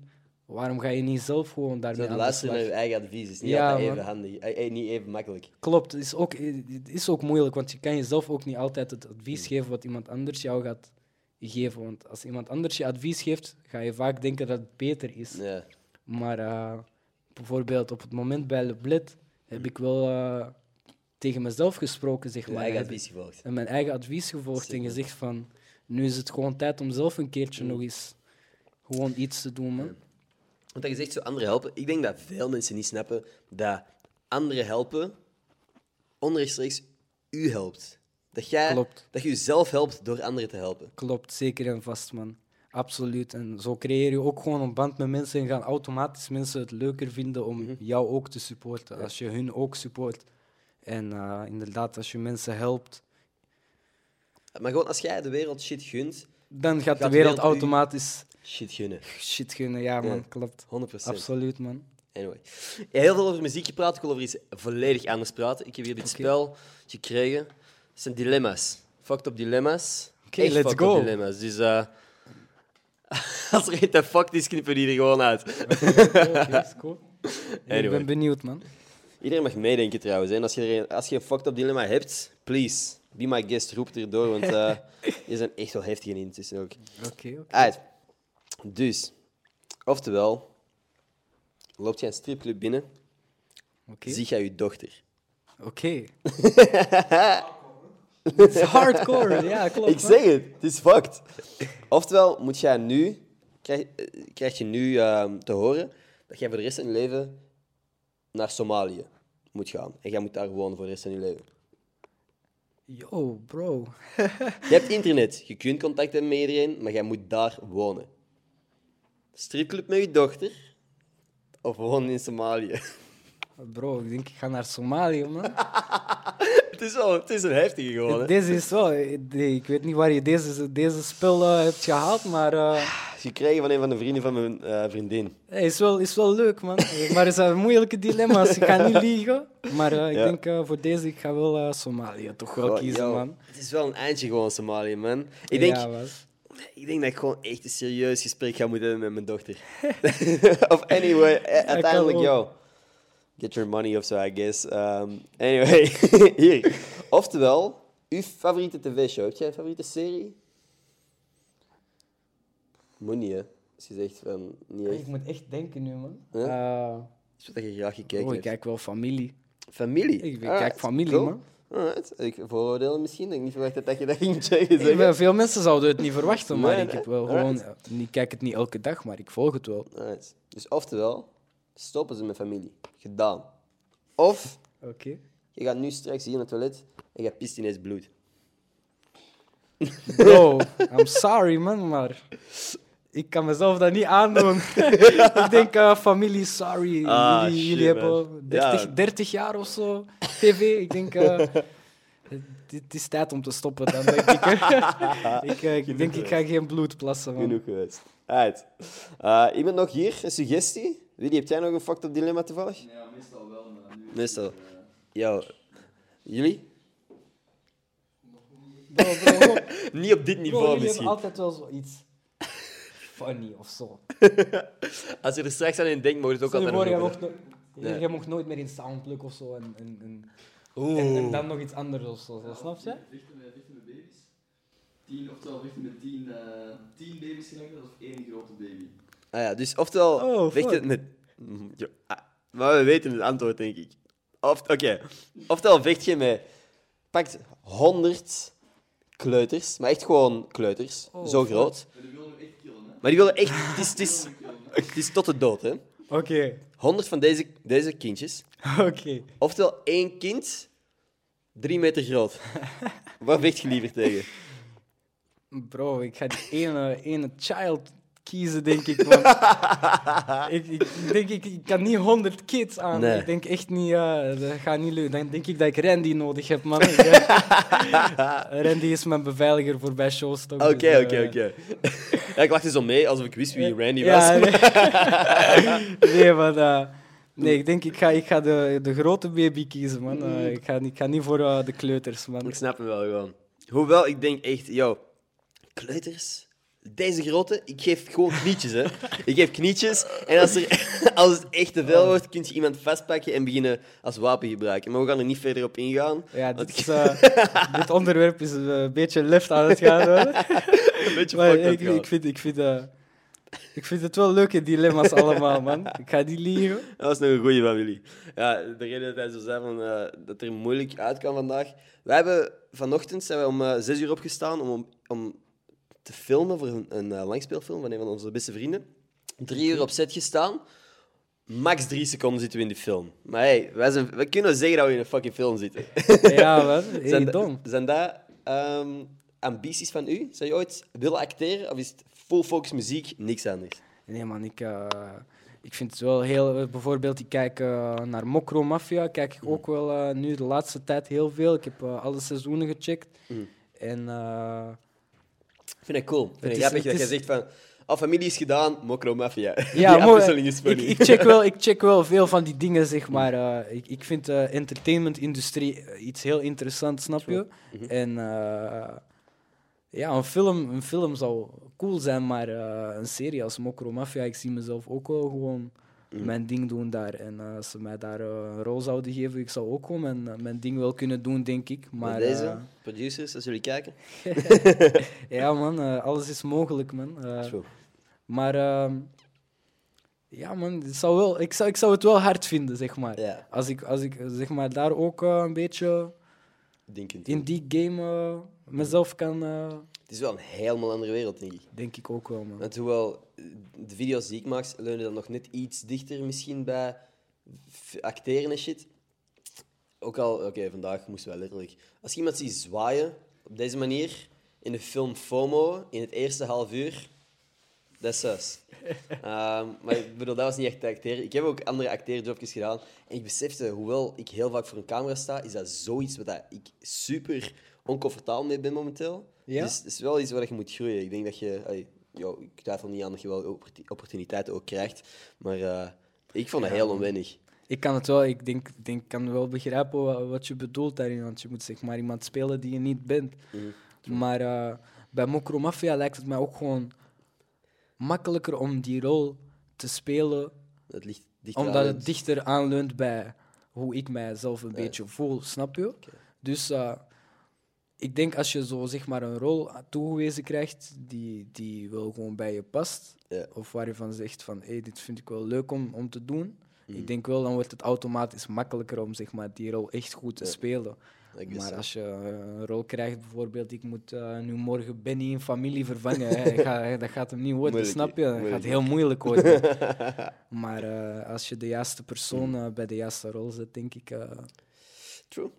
[SPEAKER 2] Waarom ga je niet zelf gewoon daarmee aan de
[SPEAKER 1] luisteren naar je eigen advies is niet
[SPEAKER 2] Ja,
[SPEAKER 1] altijd even handig. Eh, niet even makkelijk.
[SPEAKER 2] Klopt, het is, ook, het is ook moeilijk, want je kan jezelf ook niet altijd het advies
[SPEAKER 1] Hmm.
[SPEAKER 2] geven wat iemand anders jou gaat geven. Want als iemand anders je advies geeft, ga je vaak denken dat het beter is. Maar eh, bijvoorbeeld op het moment bij Le Bled heb ik wel eh, tegen mezelf gesproken, zeg maar.
[SPEAKER 1] eigen
[SPEAKER 2] Heb
[SPEAKER 1] advies gevolgd.
[SPEAKER 2] En mijn eigen advies gevolgd en gezegd van, nu is het gewoon tijd om zelf een keertje
[SPEAKER 1] Mm.
[SPEAKER 2] nog eens gewoon iets te doen, man.
[SPEAKER 1] Want dat je zegt zo anderen helpen. Ik denk dat veel mensen niet snappen dat anderen helpen onrechtstreeks u helpt. Dat jij
[SPEAKER 2] Klopt.
[SPEAKER 1] dat je jezelf helpt door anderen te helpen.
[SPEAKER 2] Klopt, zeker en vast, man. Absoluut. En zo creëer je ook gewoon een band met mensen en gaan automatisch mensen het leuker vinden om
[SPEAKER 1] Mhm.
[SPEAKER 2] jou ook te supporten. Als je hun ook support. En eh, inderdaad, als je mensen helpt,
[SPEAKER 1] Maar gewoon als jij de wereld shit gunt,
[SPEAKER 2] dan gaat de wereld automatisch
[SPEAKER 1] shit gunnen.
[SPEAKER 2] shit gunnen. Ja, man,
[SPEAKER 1] Ja.
[SPEAKER 2] klopt.
[SPEAKER 1] 100%.
[SPEAKER 2] Absoluut, man.
[SPEAKER 1] Anyway. Heel veel over muziek gepraat. Ik wil over iets volledig anders praten. Ik heb hier dit spel gekregen. Het zijn dilemma's. Fucked up dilemma's.
[SPEAKER 2] Oké, let's go.
[SPEAKER 1] dilemma's. Dus eh, als er iets fucked is, knippen die er gewoon uit.
[SPEAKER 2] Oké, cool. Ik
[SPEAKER 1] Anyway.
[SPEAKER 2] ben benieuwd, man.
[SPEAKER 1] Iedereen mag meedenken trouwens. hè. En als je, er een, als je een fucked up dilemma hebt, please, be my guest, roep het erdoor. Want eh je zijn echt wel heftig in intussen ook.
[SPEAKER 2] Oké, oké.
[SPEAKER 1] Dus, oftewel, loopt jij een stripclub binnen, zie jij je dochter.
[SPEAKER 2] Oké. Het is hardcore, ja, klopt.
[SPEAKER 1] Ik zeg het, het is fucked. Oftewel, moet jij nu, krijg, eh, krijg je nu ehm, te horen dat jij voor de rest van je leven naar Somalië moet gaan en jij moet daar wonen voor de rest van je leven.
[SPEAKER 2] Yo, bro.
[SPEAKER 1] Je hebt internet, je kunt contact hebben met iedereen, maar jij moet daar wonen. Stripclub met je dochter of wonen in Somalië.
[SPEAKER 2] Bro, ik denk ik ga naar Somalië, man.
[SPEAKER 1] het, is wel, het is een heftige gewoon. Hè?
[SPEAKER 2] Deze is wel... Ik weet niet waar je deze, deze spel uh, hebt gehaald, maar... Uh,
[SPEAKER 1] gekregen van een van de vrienden van mijn uh, vriendin.
[SPEAKER 2] Hey, is, wel, is wel leuk, man. maar het zijn moeilijke dilemma's. Ik ga niet liegen. Maar uh, ik ja. denk uh, voor deze, ik ga wel Somalië toch wel kiezen, yo, man.
[SPEAKER 1] Het is wel een eindje gewoon Somalië, man. Ik denk, ja, ik denk dat ik gewoon echt een serieus gesprek ga moeten hebben met mijn dochter. of anyway, uiteindelijk, jou get your money of zo, I guess. Um, anyway, hier. Oftewel, uw favoriete tv-show. Heb jij een favoriete serie? Moet niet, hè? Als je zegt van niet echt.
[SPEAKER 2] Ik moet echt denken nu, man.
[SPEAKER 1] Ja? Uh, is wat je graag gekeken
[SPEAKER 2] oh, ik kijk wel familie.
[SPEAKER 1] Familie?
[SPEAKER 2] Ik, kijk familie, man.
[SPEAKER 1] Alright. Ik vooroordelen misschien. Ik niet verwacht dat je dat ging zeggen.
[SPEAKER 2] veel mensen zouden het niet verwachten, maar ik heb wel gewoon... Ik kijk het niet elke dag, maar ik volg het wel.
[SPEAKER 1] Alright. Dus oftewel, stoppen ze met familie. Gedaan. Of
[SPEAKER 2] okay.
[SPEAKER 1] je gaat nu straks hier in het toilet en je pist ineens bloed.
[SPEAKER 2] Bro, I'm sorry man, maar ik kan mezelf dat niet aandoen. ik denk, uh, familie, sorry. Ah, jullie, shit, jullie hebben 30, ja. 30, jaar of zo tv. Ik denk, uh, het is tijd om te stoppen dan, denk ik. ik, uh, ik denk, ik ga geen bloed plassen. Man.
[SPEAKER 1] Genoeg geweest. Right. iemand nog hier, een suggestie? Wie heb jij nog een fucked up dilemma toevallig?
[SPEAKER 3] Ja, meestal wel. Maar nu
[SPEAKER 1] meestal. Ja. Jullie?
[SPEAKER 2] Bro, bro,
[SPEAKER 1] niet op dit niveau bro, misschien.
[SPEAKER 2] altijd wel zoiets funny of zo.
[SPEAKER 1] Als je er straks aan in denkt, moet je het ook altijd
[SPEAKER 2] voor, je, mocht no nee. je mocht nooit meer in Soundplug of zo en, en, en, en, en dan nog iets anders of zo. Ja, snap je?
[SPEAKER 3] Vechten met, vechten met baby's. Tien, oftewel vechten met tien, uh, tien baby's gelijk of één grote baby.
[SPEAKER 1] Ah ja, dus oftewel oh, vecht het met... Ja, ah, maar we weten het antwoord, denk ik. Of, Oké. Okay. Oftewel vecht je met... Pakt 100 kleuters, maar echt gewoon kleuters. Oh, zo groot
[SPEAKER 3] die willen echt killen, hè?
[SPEAKER 1] Maar die willen echt... Het is, het is, het is tot de dood, hè.
[SPEAKER 2] Oké. Okay.
[SPEAKER 1] 100 van deze, deze kindjes.
[SPEAKER 2] Oké. Okay.
[SPEAKER 1] Oftewel één kind, drie meter groot. Waar vecht je liever tegen?
[SPEAKER 2] Bro, ik ga die ene, ene child kiezen, denk ik. Want ik, ik, denk, ik, ik kan niet 100 kids aan. Nee. Ik denk echt niet, uh, dat gaat niet lukken. Dan denk ik dat ik Randy nodig heb, man. Randy is mijn beveiliger voor bij shows.
[SPEAKER 1] Oké, dus, oké, uh, oké. Ik lachte zo mee alsof ik wist wie Randy was. Ja,
[SPEAKER 2] nee. nee, maar... Uh, Nee, ik denk ik ga, ik ga de, de grote baby kiezen, man. Uh, ik, ga, ik ga niet voor uh, de kleuters, man.
[SPEAKER 1] Ik snap hem wel gewoon. Hoewel, ik denk echt, yo, kleuters? Deze grote, ik geef gewoon knietjes. Hè. Ik geef knietjes. En als, er, als het echt te veel wordt, kun je iemand vastpakken en beginnen als wapen gebruiken. Maar we gaan er niet verder op ingaan.
[SPEAKER 2] Ja, dit, is, uh, dit onderwerp is een beetje left aan het gaan.
[SPEAKER 1] een beetje maar
[SPEAKER 2] ik, ik, vind, ik, vind, uh, ik vind het wel leuke dilemma's allemaal, man. Ik ga die liegen.
[SPEAKER 1] Dat was nog een goede familie. Ja, de reden dat hij zo zei van, uh, dat er moeilijk uit kan vandaag. Wij hebben vanochtend zijn we om zes uur opgestaan om, om te filmen voor een, een uh, langspeelfilm van een van onze beste vrienden. Drie uur op set gestaan. Max drie seconden zitten we in die film. Maar hey, wij, zijn, wij kunnen zeggen dat we in een fucking film zitten.
[SPEAKER 2] Ja, man. Hey, zijn, dom.
[SPEAKER 1] Zijn dat um, ambities van u? Zou je ooit willen acteren? Of is het full focus muziek, niks anders?
[SPEAKER 2] Nee, man. Ik, uh, ik vind het wel heel... Bijvoorbeeld, ik kijk uh, naar Mokro Mafia. Kijk ik ook wel nu de laatste tijd heel veel. Ik heb alle seizoenen gecheckt.
[SPEAKER 1] Mm.
[SPEAKER 2] En
[SPEAKER 1] vind ik cool. Vind ik grappig dat je zegt van... Oh, familie is gedaan, Mokro Mafia.
[SPEAKER 2] Ja, mooi. Ik, ik, check wel, ik check wel veel van die dingen, zeg maar. Uh, ik, ik vind de uh, entertainment-industrie eh, iets heel interessants, snap je? Mhm. En uh, ja, een film, een film zou cool zijn, maar een serie als Mokro Mafia, ik zie mezelf ook wel gewoon. Mijn ding doen daar. En uh, als ze mij daar uh, een rol zouden geven, ik zou ook gewoon mijn, eh, mijn ding wel kunnen doen, denk ik. Maar,
[SPEAKER 1] deze, producers, als jullie kijken.
[SPEAKER 2] ja, man, alles is mogelijk, man. maar ehm, ja, man, het zou wel, ik, zou, ik zou het wel hard vinden, zeg maar. Als, ik, als ik zeg maar, daar ook een beetje in die game mezelf kan
[SPEAKER 1] het is wel een helemaal andere wereld, denk ik.
[SPEAKER 2] Denk ik ook wel, man.
[SPEAKER 1] Want hoewel de video's die ik maak, leunen dan nog net iets dichter misschien bij acteren en shit. Ook al, oké, vandaag moesten we letterlijk. Als je iemand ziet zwaaien op deze manier in de film FOMO in het eerste half uur, dat is sus. Ehm, maar ik bedoel, dat was niet echt acteren. Ik heb ook andere acteerjobjes gedaan. En ik besefte, hoewel ik heel vaak voor een camera sta, is dat zoiets waar ik super oncomfortabel mee ben momenteel.
[SPEAKER 2] Ja?
[SPEAKER 1] Dus het is wel iets waar je moet groeien. Ik denk dat je... allee, yo, ik twijfel niet aan dat je wel opportu- opportuniteiten ook krijgt. Maar eh, ik vond dat heel onwennig.
[SPEAKER 2] Ik kan het wel, ik denk, ik denk, kan wel begrijpen wa- wat je bedoelt daarin. Want je moet zeg maar iemand spelen die je niet bent.
[SPEAKER 1] Mhm.
[SPEAKER 2] Maar eh, bij Mokro Mafia lijkt het mij ook gewoon makkelijker om die rol te spelen.
[SPEAKER 1] Het ligt dichter
[SPEAKER 2] Omdat het dichter aanleunt bij hoe ik mijzelf een
[SPEAKER 1] Ja.
[SPEAKER 2] beetje voel, snap je? Dus eh, ik denk als je zo zeg maar een rol toegewezen krijgt die, die wel gewoon bij je past,
[SPEAKER 1] Ja.
[SPEAKER 2] of waar je van zegt van hey, dit vind ik wel leuk om, om te doen,
[SPEAKER 1] Mhm.
[SPEAKER 2] ik denk wel dan wordt het automatisch makkelijker om zeg maar, die rol echt goed te
[SPEAKER 1] Ja.
[SPEAKER 2] spelen. Maar als je een rol krijgt, bijvoorbeeld, ik moet eh, nu morgen Benny in familie vervangen, hè, ga- dat gaat hem niet worden,
[SPEAKER 1] Moeilijk,
[SPEAKER 2] snap je? Dat
[SPEAKER 1] moeilijk.
[SPEAKER 2] gaat heel moeilijk worden. maar eh, als je de juiste persoon
[SPEAKER 1] Mm.
[SPEAKER 2] eh, bij de juiste rol zet, denk ik
[SPEAKER 1] True.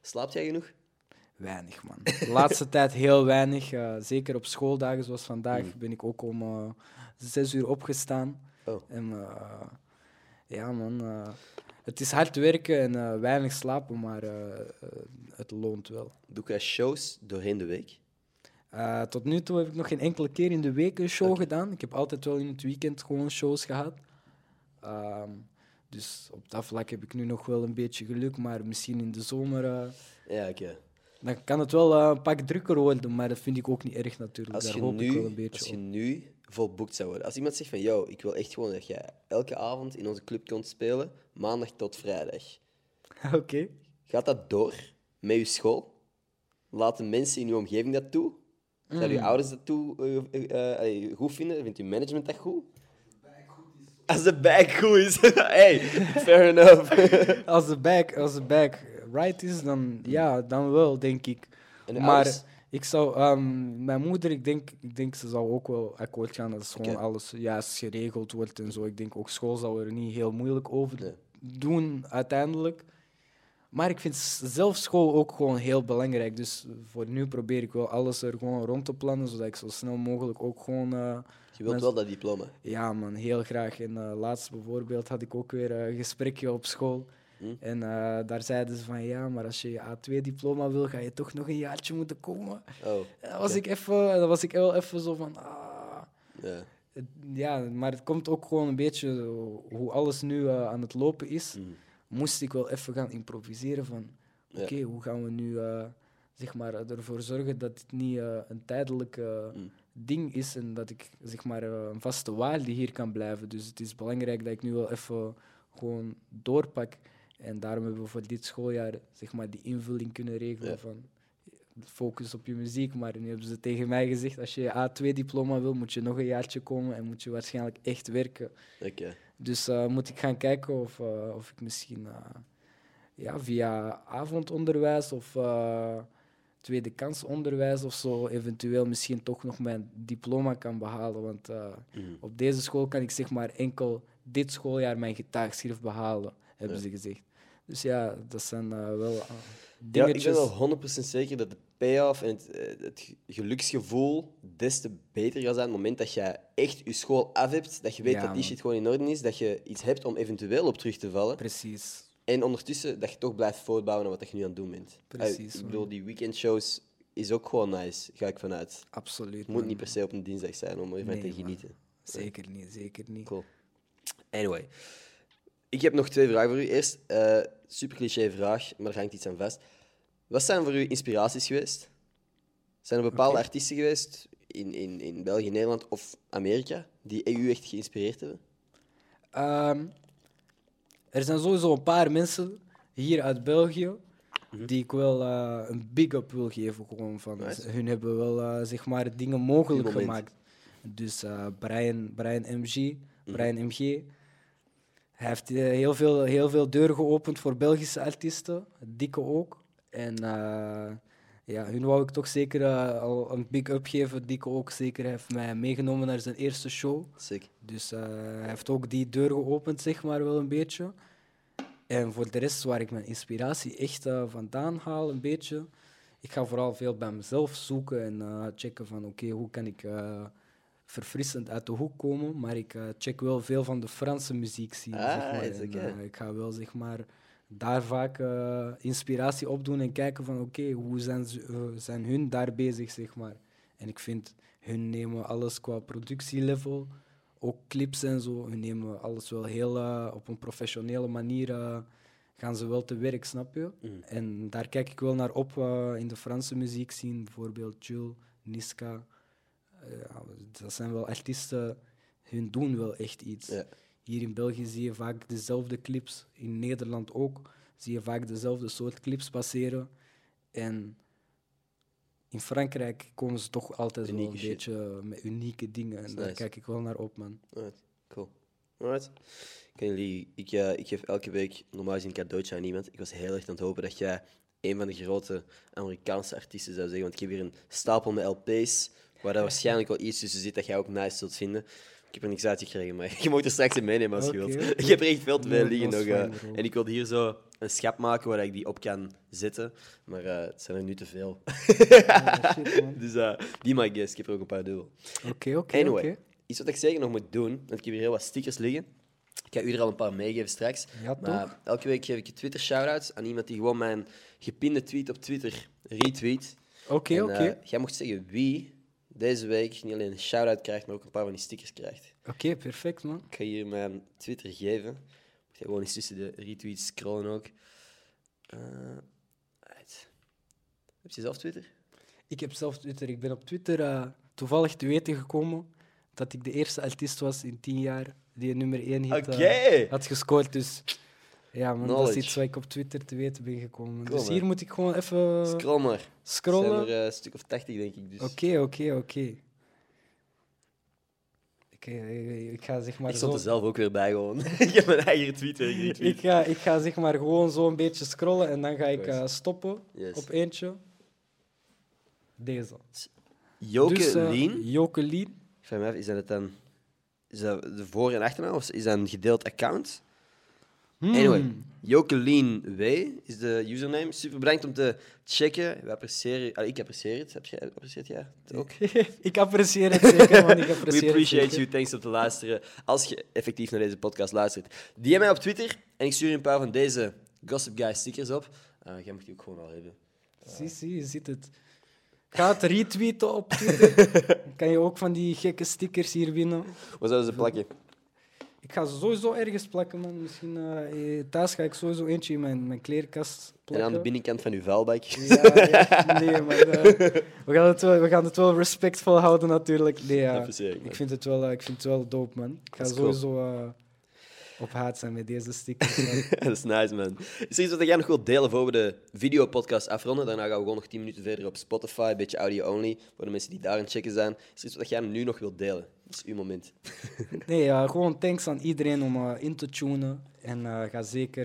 [SPEAKER 1] Slaapt jij genoeg?
[SPEAKER 2] Weinig, man. De laatste tijd heel weinig. eh, zeker op schooldagen zoals vandaag
[SPEAKER 1] Mm.
[SPEAKER 2] ben ik ook om eh, zes uur opgestaan.
[SPEAKER 1] Oh.
[SPEAKER 2] En eh, ja, man. het is hard werken en weinig slapen, maar het loont wel.
[SPEAKER 1] Doe jij shows doorheen de week?
[SPEAKER 2] Tot nu toe heb ik nog geen enkele keer in de week een show gedaan. Ik heb altijd wel in het weekend gewoon shows gehad. Ehm, dus op dat vlak heb ik nu nog wel een beetje geluk, maar misschien in de zomer
[SPEAKER 1] Ja, oké.
[SPEAKER 2] Dan kan het wel eh, een pak drukker worden, maar dat vind ik ook niet erg natuurlijk.
[SPEAKER 1] Als
[SPEAKER 2] Daar
[SPEAKER 1] je,
[SPEAKER 2] hoop ik wel
[SPEAKER 1] nu,
[SPEAKER 2] een beetje
[SPEAKER 1] als je
[SPEAKER 2] op.
[SPEAKER 1] nu volboekt zou worden. Als iemand zegt van, yo, ik wil echt gewoon dat jij elke avond in onze club komt spelen, maandag tot vrijdag.
[SPEAKER 2] Oké.
[SPEAKER 1] Gaat dat door met je school? Laten mensen in je omgeving dat toe? Zouden je
[SPEAKER 2] Mm.
[SPEAKER 1] ouders dat toe eh, eh, goed vinden? Vindt je management dat goed? Als de bag goed is. hey, fair enough.
[SPEAKER 2] Als de back, als de back right is, dan ja, dan wel, denk ik.
[SPEAKER 1] En
[SPEAKER 2] maar ik zou, ehm, mijn moeder, ik denk, ik denk ze zou ook wel akkoord gaan dat gewoon
[SPEAKER 1] Oké.
[SPEAKER 2] alles juist geregeld wordt en zo. Ik denk ook school zou er niet heel moeilijk over
[SPEAKER 1] Nee.
[SPEAKER 2] doen uiteindelijk. Maar ik vind zelf school ook gewoon heel belangrijk. Dus voor nu probeer ik wel alles er gewoon rond te plannen, zodat ik zo snel mogelijk ook gewoon eh,
[SPEAKER 1] Je wilt wel dat diploma.
[SPEAKER 2] ja, man, heel graag. En eh, laatst bijvoorbeeld had ik ook weer een gesprekje op school.
[SPEAKER 1] Hm?
[SPEAKER 2] En eh, daar zeiden ze van ja, maar als je je A2-diploma wil, ga je toch nog een jaartje moeten komen.
[SPEAKER 1] Oh,
[SPEAKER 2] En dan was, ik even, dan was ik wel even zo van. Ah,
[SPEAKER 1] ja.
[SPEAKER 2] het- ja, maar het komt ook gewoon een beetje hoe alles nu eh, aan het lopen is.
[SPEAKER 1] Mm.
[SPEAKER 2] Moest ik wel even gaan improviseren van oké, hoe gaan we nu eh, zeg maar, ervoor zorgen dat dit niet een tijdelijk
[SPEAKER 1] Mm.
[SPEAKER 2] ding is en dat ik zeg maar, een vaste waarde hier kan blijven. Dus het is belangrijk dat ik nu wel even gewoon doorpak. En daarom hebben we voor dit schooljaar zeg maar, die invulling kunnen regelen
[SPEAKER 1] Ja.
[SPEAKER 2] van focus op je muziek. Maar nu hebben ze tegen mij gezegd, als je je A2-diploma wil, moet je nog een jaartje komen en moet je waarschijnlijk echt werken. Dus eh, moet ik gaan kijken of, eh, of ik misschien eh, ja, via avondonderwijs of eh, tweede kansonderwijs of zo eventueel misschien toch nog mijn diploma kan behalen. Want eh,
[SPEAKER 1] Mhm.
[SPEAKER 2] op deze school kan ik zeg maar enkel dit schooljaar mijn gitaarschrift behalen, hebben
[SPEAKER 1] Ja.
[SPEAKER 2] ze gezegd. Dus ja, dat zijn eh, wel eh,
[SPEAKER 1] Ja, ik
[SPEAKER 2] dingetjes.
[SPEAKER 1] ben wel 100% zeker dat de payoff en het, eh, het ge- geluksgevoel des te beter gaat zijn op het moment dat jij echt je school af hebt, dat je weet
[SPEAKER 2] Ja,
[SPEAKER 1] dat die shit gewoon in orde is, dat je iets hebt om eventueel op terug te vallen.
[SPEAKER 2] Precies.
[SPEAKER 1] En ondertussen dat je toch blijft voortbouwen aan wat je nu aan het doen bent.
[SPEAKER 2] Precies,
[SPEAKER 1] ik bedoel, die weekendshows is ook gewoon nice, ga ik vanuit.
[SPEAKER 2] Absoluut.
[SPEAKER 1] Het moet niet per se op een dinsdag zijn om ervan
[SPEAKER 2] Nee,
[SPEAKER 1] te
[SPEAKER 2] man.
[SPEAKER 1] genieten.
[SPEAKER 2] Zeker niet, zeker niet.
[SPEAKER 1] Cool. Anyway. Ik heb nog twee vragen voor u. Eerst, eh super cliché vraag, maar er hangt iets aan vast. Wat zijn voor u inspiraties geweest? Zijn er bepaalde artiesten geweest in, in, in België, Nederland of Amerika die u echt geïnspireerd hebben?
[SPEAKER 2] Ehm, er zijn sowieso een paar mensen hier uit België
[SPEAKER 1] Mhm.
[SPEAKER 2] die ik wel eh, een big up wil geven. Gewoon van,
[SPEAKER 1] Nice.
[SPEAKER 2] Hun hebben wel eh, zeg maar dingen mogelijk gemaakt. Dus Brian, Brian MG,
[SPEAKER 1] Mhm.
[SPEAKER 2] Brian MG. Hij heeft eh, heel, veel, heel veel deuren geopend voor Belgische artiesten, dikke ook. En eh, ja, hun wou ik toch zeker eh, al een big up geven. Dico ook zeker heeft mij meegenomen naar zijn eerste show.
[SPEAKER 1] Sick.
[SPEAKER 2] Dus hij heeft ook die deur geopend, zeg maar, wel een beetje. En voor de rest, waar ik mijn inspiratie echt vandaan haal, een beetje. Ik ga vooral veel bij mezelf zoeken en checken van, oké, hoe kan ik verfrissend uit de hoek komen. Maar ik eh, check wel veel van de Franse muziek zien, zeg maar. En,
[SPEAKER 1] oké.
[SPEAKER 2] eh, ik ga wel, zeg maar, daar vaak eh, inspiratie opdoen en kijken van, oké, hoe zijn, ze, zijn hun daar bezig, zeg maar. En ik vind, hun nemen alles qua productielevel ook clips en zo. Hun nemen alles wel heel op een professionele manier. gaan ze wel te werk, snap je?
[SPEAKER 1] Mm.
[SPEAKER 2] En daar kijk ik wel naar op in de Franse muziek zien. Bijvoorbeeld Jules, Niska. Ja, dat zijn wel artiesten, hun doen wel echt iets.
[SPEAKER 1] Ja.
[SPEAKER 2] Hier in België zie je vaak dezelfde clips. In Nederland ook zie je vaak dezelfde soort clips passeren. En in Frankrijk komen ze toch altijd wel een
[SPEAKER 1] shit.
[SPEAKER 2] beetje met unieke dingen. En daar kijk ik wel naar op, man.
[SPEAKER 1] Alright, cool. Alright. Jullie, ik, eh, ik geef elke week normaal gezien een cadeautje aan iemand. Ik was heel erg aan het hopen dat jij een van de grote Amerikaanse artiesten zou zeggen. Want ik heb hier een stapel met LP's, waar daar waarschijnlijk wel iets tussen zit dat jij ook nice zult vinden. Ik heb er niks uitgekregen, maar je mag er straks in meenemen als je wilt. Ik heb er echt veel te veel liggen
[SPEAKER 2] dat
[SPEAKER 1] nog. eh, en ik wilde hier zo een schap maken waar ik die op kan zetten. Maar eh, het zijn er nu te veel.
[SPEAKER 2] Ah, shit,
[SPEAKER 1] dus eh die my guess. Ik heb er ook een paar dubbel.
[SPEAKER 2] Oké, oké.
[SPEAKER 1] Anyway, iets wat ik zeker nog moet doen, want ik heb hier heel wat stickers liggen. Ik ga u er al een paar meegeven straks.
[SPEAKER 2] Ja?
[SPEAKER 1] Maar elke week geef ik je Twitter shout-outs aan iemand die gewoon mijn gepinde tweet op Twitter retweet.
[SPEAKER 2] Oké, oké.
[SPEAKER 1] jij mocht zeggen wie deze week niet alleen een shout-out krijgt, maar ook een paar van die stickers krijgt.
[SPEAKER 2] Oké, perfect, man.
[SPEAKER 1] Ik ga je mijn Twitter geven. Moet je gewoon eens tussen de retweets scrollen ook. Eh, right. Heb je zelf Twitter?
[SPEAKER 2] Ik heb zelf Twitter. Ik ben op Twitter eh, toevallig te weten gekomen dat ik de eerste artiest was in tien jaar die een nummer 1 hit
[SPEAKER 1] Oké.
[SPEAKER 2] eh, had gescoord. Dus ja, man, dat is iets wat ik op Twitter te weten ben gekomen. Dus hier moet ik gewoon even
[SPEAKER 1] Scroll maar.
[SPEAKER 2] Scrollen.
[SPEAKER 1] zijn
[SPEAKER 2] Oké,
[SPEAKER 1] er eh, een stuk of 80, denk ik. Dus.
[SPEAKER 2] oké, oké. Ik, eh, ik ga zeg maar
[SPEAKER 1] Ik stond
[SPEAKER 2] zo...
[SPEAKER 1] er zelf ook weer bij gewoon. ik heb mijn eigen tweet weer
[SPEAKER 2] Ik
[SPEAKER 1] geretweet.
[SPEAKER 2] ga, ik ga zeg maar gewoon zo een beetje scrollen en dan ga ik eh, stoppen
[SPEAKER 1] Yes.
[SPEAKER 2] op eentje. Deze.
[SPEAKER 1] Joke
[SPEAKER 2] Dus, eh,
[SPEAKER 1] Lien.
[SPEAKER 2] Joke Lien.
[SPEAKER 1] Ik vraag me af, is dat het dan... Is dat de voor- en achternaam of is dat een gedeeld account? Anyway,
[SPEAKER 2] Hmm.
[SPEAKER 1] Jokelien W is de username. Super bedankt om te checken. We appreciëren... Allee, ik apprecieer het. Heb jij apprecieert jij het ook?
[SPEAKER 2] ik apprecieer het zeker, man. Ik
[SPEAKER 1] We
[SPEAKER 2] apprecieer het
[SPEAKER 1] appreciate you. Thanks om te luisteren. Als je effectief naar deze podcast luistert. DM mij op Twitter en ik stuur je een paar van deze Gossip Guy stickers op. Eh jij mag die ook gewoon al hebben.
[SPEAKER 2] Zie, zie, je ziet het. Ga het retweeten op Twitter. Dan kan je ook van die gekke stickers hier winnen.
[SPEAKER 1] Waar zouden ze plakken?
[SPEAKER 2] Ik ga ze sowieso ergens plakken, man. Misschien eh, thuis ga ik sowieso eentje in mijn, mijn klerenkast
[SPEAKER 1] En
[SPEAKER 2] plakken.
[SPEAKER 1] aan de binnenkant van uw vuilbak.
[SPEAKER 2] Ja, ja, nee, maar eh, we, gaan het wel, we gaan het wel respectvol houden natuurlijk. Nee,
[SPEAKER 1] ik,
[SPEAKER 2] vind het wel, ik vind het wel dope, man. Ik ga sowieso op haat zijn met deze stickers.
[SPEAKER 1] dat is nice, man. Is er iets wat jij nog wilt delen voor we de videopodcast afronden? Daarna gaan we gewoon nog 10 minuten verder op Spotify, een beetje audio-only, voor de mensen die daar aan het checken zijn. Is er iets wat jij nu nog wilt delen? Dat is uw moment.
[SPEAKER 2] Nee, ja, gewoon thanks aan iedereen om eh, in te tunen. En eh, ga, zeker,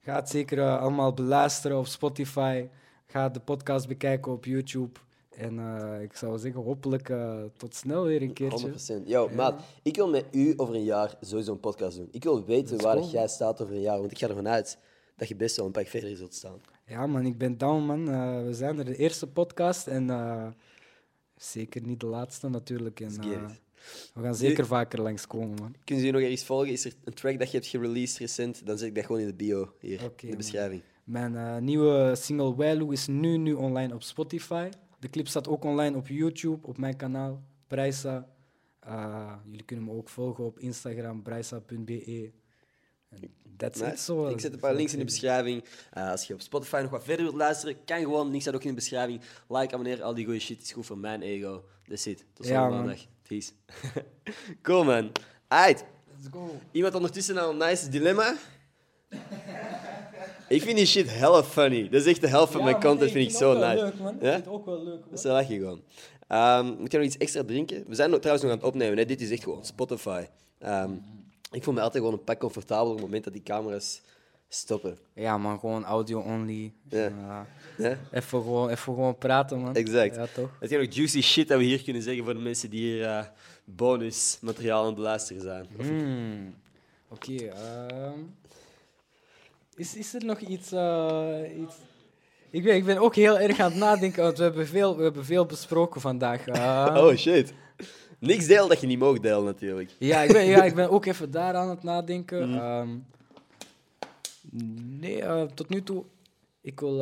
[SPEAKER 2] ga het zeker allemaal beluisteren op Spotify. Ga de podcast bekijken op YouTube. En eh, ik zou zeggen, hopelijk eh, tot snel weer een keertje.
[SPEAKER 1] 100%. Yo, maat, ik wil met u over een jaar sowieso een podcast doen. Ik wil weten waar jij staat over een jaar, want ik ga ervan uit dat je best wel een pak verder zult staan.
[SPEAKER 2] Ja, man, ik ben down, man. Eh, we zijn er de eerste podcast en zeker niet de laatste natuurlijk. En, we gaan zeker vaker langskomen, man.
[SPEAKER 1] Kunnen je nog ergens volgen? Is er een track dat je hebt gereleased recent? Dan zet ik dat gewoon in de bio hier, in de
[SPEAKER 2] man.
[SPEAKER 1] beschrijving.
[SPEAKER 2] Mijn nieuwe single Wailu is nu, nu online op Spotify. De clip staat ook online op YouTube, op mijn kanaal, Prijsa. Eh, jullie kunnen me ook volgen op Instagram, prijsa.be. En That's it
[SPEAKER 1] Nice.
[SPEAKER 2] zo.
[SPEAKER 1] Ik zet een paar links in de beschrijving. Eh, als je op Spotify nog wat verder wilt luisteren, kan gewoon. Links staat ook in de beschrijving. Like, abonneer, al die goede shit is goed voor mijn ego. That's it. Tot
[SPEAKER 2] Ja,
[SPEAKER 1] volgende maandag. Peace. cool, man.
[SPEAKER 2] Let's go.
[SPEAKER 1] Iemand ondertussen al een nice dilemma? Ik vind die shit hella funny. Dat is echt de helft van mijn content, vind ik zo nice.
[SPEAKER 2] Leuk, man.
[SPEAKER 1] Ja?
[SPEAKER 2] Ik vind het ook wel leuk,
[SPEAKER 1] Dat
[SPEAKER 2] man.
[SPEAKER 1] is wel lachen gewoon. Ehm moet je nog iets extra drinken? We zijn nog- trouwens nog aan het opnemen. Hè? Dit is echt gewoon Spotify. Ehm, ik voel me altijd gewoon een pak comfortabel op het moment dat die camera's stoppen.
[SPEAKER 2] Ja, man, gewoon audio only.
[SPEAKER 1] Ja.
[SPEAKER 2] Ja.
[SPEAKER 1] Ja?
[SPEAKER 2] Even, gewoon, even gewoon praten, man.
[SPEAKER 1] Exact.
[SPEAKER 2] Ja, toch?
[SPEAKER 1] Heb je nog juicy shit dat we hier kunnen zeggen voor de mensen die hier eh, bonusmateriaal aan het beluisteren zijn?
[SPEAKER 2] Hmm. Oké, ehm, is, is er nog iets, eh, iets... Ik ben, ik ben ook heel erg aan het nadenken, want we hebben veel, we hebben veel besproken vandaag. Eh,
[SPEAKER 1] Oh shit. Niks deel dat je niet mag delen, natuurlijk.
[SPEAKER 2] ja, ik ben, ja, ik ben ook even daar aan het nadenken.
[SPEAKER 1] Mhm.
[SPEAKER 2] Ehm, nee, eh, tot nu toe, ik wil...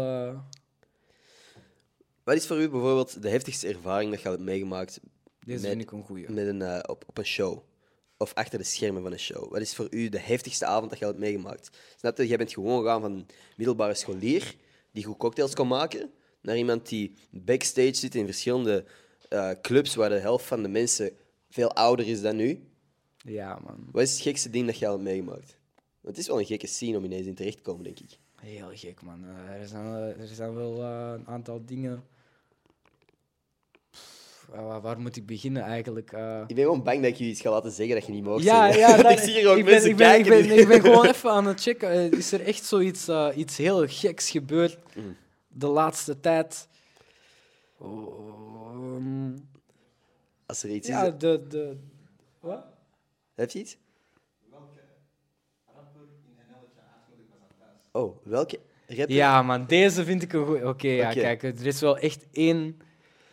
[SPEAKER 1] Wat is voor u bijvoorbeeld de heftigste ervaring dat je hebt meegemaakt
[SPEAKER 2] deze
[SPEAKER 1] Met-
[SPEAKER 2] vind ik een goeie.
[SPEAKER 1] met een, op, op een show? Of achter de schermen van een show? Wat is voor u de heftigste avond dat je hebt meegemaakt? Snap je? Jij bent gewoon gegaan van een middelbare scholier die goed cocktails kon maken, naar iemand die backstage zit in verschillende eh, clubs waar de helft van de mensen veel ouder is dan u.
[SPEAKER 2] Ja, man.
[SPEAKER 1] Wat is het gekste ding dat je al hebt meegemaakt? Want het is wel een gekke scene om ineens in terecht te komen, denk ik.
[SPEAKER 2] Heel gek, man. Er, zijn, eh, er zijn wel eh, een aantal dingen. Pff, waar, waar moet ik beginnen eigenlijk? Eh,
[SPEAKER 1] Ik ben gewoon bang dat ik je iets ga laten zeggen dat je niet mag
[SPEAKER 2] ja,
[SPEAKER 1] zeggen.
[SPEAKER 2] ja, dat-
[SPEAKER 1] ik zie hier ook
[SPEAKER 2] ik ben,
[SPEAKER 1] mensen
[SPEAKER 2] ik ben,
[SPEAKER 1] kijken.
[SPEAKER 2] Ik ben, ik ben gewoon even aan het checken. Eh, is er echt zoiets eh, iets heel geks gebeurd
[SPEAKER 1] Mm.
[SPEAKER 2] de laatste tijd? Oh, ehm,
[SPEAKER 1] Als er iets
[SPEAKER 2] ja,
[SPEAKER 1] is...
[SPEAKER 2] de, de... Wat?
[SPEAKER 1] Heb je iets? Oh, welke rapper?
[SPEAKER 2] Ja, man, deze vind ik een goed. Oké, ja, kijk, er is wel echt één,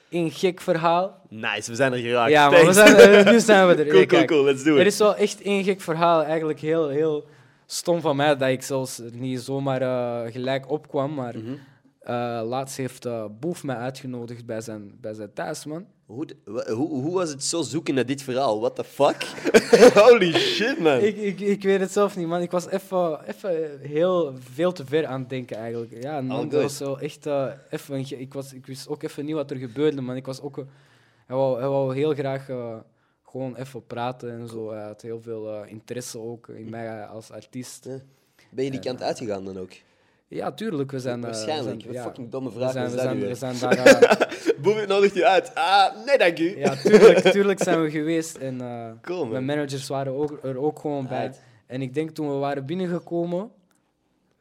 [SPEAKER 2] één gek verhaal.
[SPEAKER 1] Nice, we zijn er geraakt.
[SPEAKER 2] ja, maar we zijn, nu zijn we er.
[SPEAKER 1] cool, cool, cool, let's do
[SPEAKER 2] Er
[SPEAKER 1] it.
[SPEAKER 2] is wel echt één gek verhaal, eigenlijk heel, heel stom van mij, dat ik zelfs er niet zomaar eh, gelijk opkwam. Maar
[SPEAKER 1] Mhm.
[SPEAKER 2] Laatst heeft eh, Boef mij uitgenodigd bij zijn, bij zijn thuis, man.
[SPEAKER 1] hoe, hoe, hoe was het zo zoeken naar dit verhaal? What the fuck? Holy shit, man.
[SPEAKER 2] Ik, ik, ik weet het zelf niet, man. Ik was even, even heel veel te ver aan het denken, eigenlijk. Ja, man, dat was wel echt eh, even... Ik, was, ik wist ook even niet wat er gebeurde, man. Ik was ook... eh, hij, wou, hij wou heel graag eh, gewoon even praten en zo. Hij had heel veel eh, interesse ook in mij als artiest.
[SPEAKER 1] Ja. Ben je die kant uitgegaan dan ook?
[SPEAKER 2] Ja, tuurlijk. We zijn... eh, we
[SPEAKER 1] Waarschijnlijk.
[SPEAKER 2] zijn-
[SPEAKER 1] Wat
[SPEAKER 2] ja.
[SPEAKER 1] fucking domme
[SPEAKER 2] We
[SPEAKER 1] vraag
[SPEAKER 2] zijn,
[SPEAKER 1] is
[SPEAKER 2] we
[SPEAKER 1] dat
[SPEAKER 2] zijn, we zijn daar... eh,
[SPEAKER 1] nodigt u uit. Ah, nee dank u.
[SPEAKER 2] ja, tuurlijk, tuurlijk zijn we geweest. En
[SPEAKER 1] Cool, man.
[SPEAKER 2] mijn managers waren ook, er ook gewoon bij. En ik denk toen we waren binnengekomen,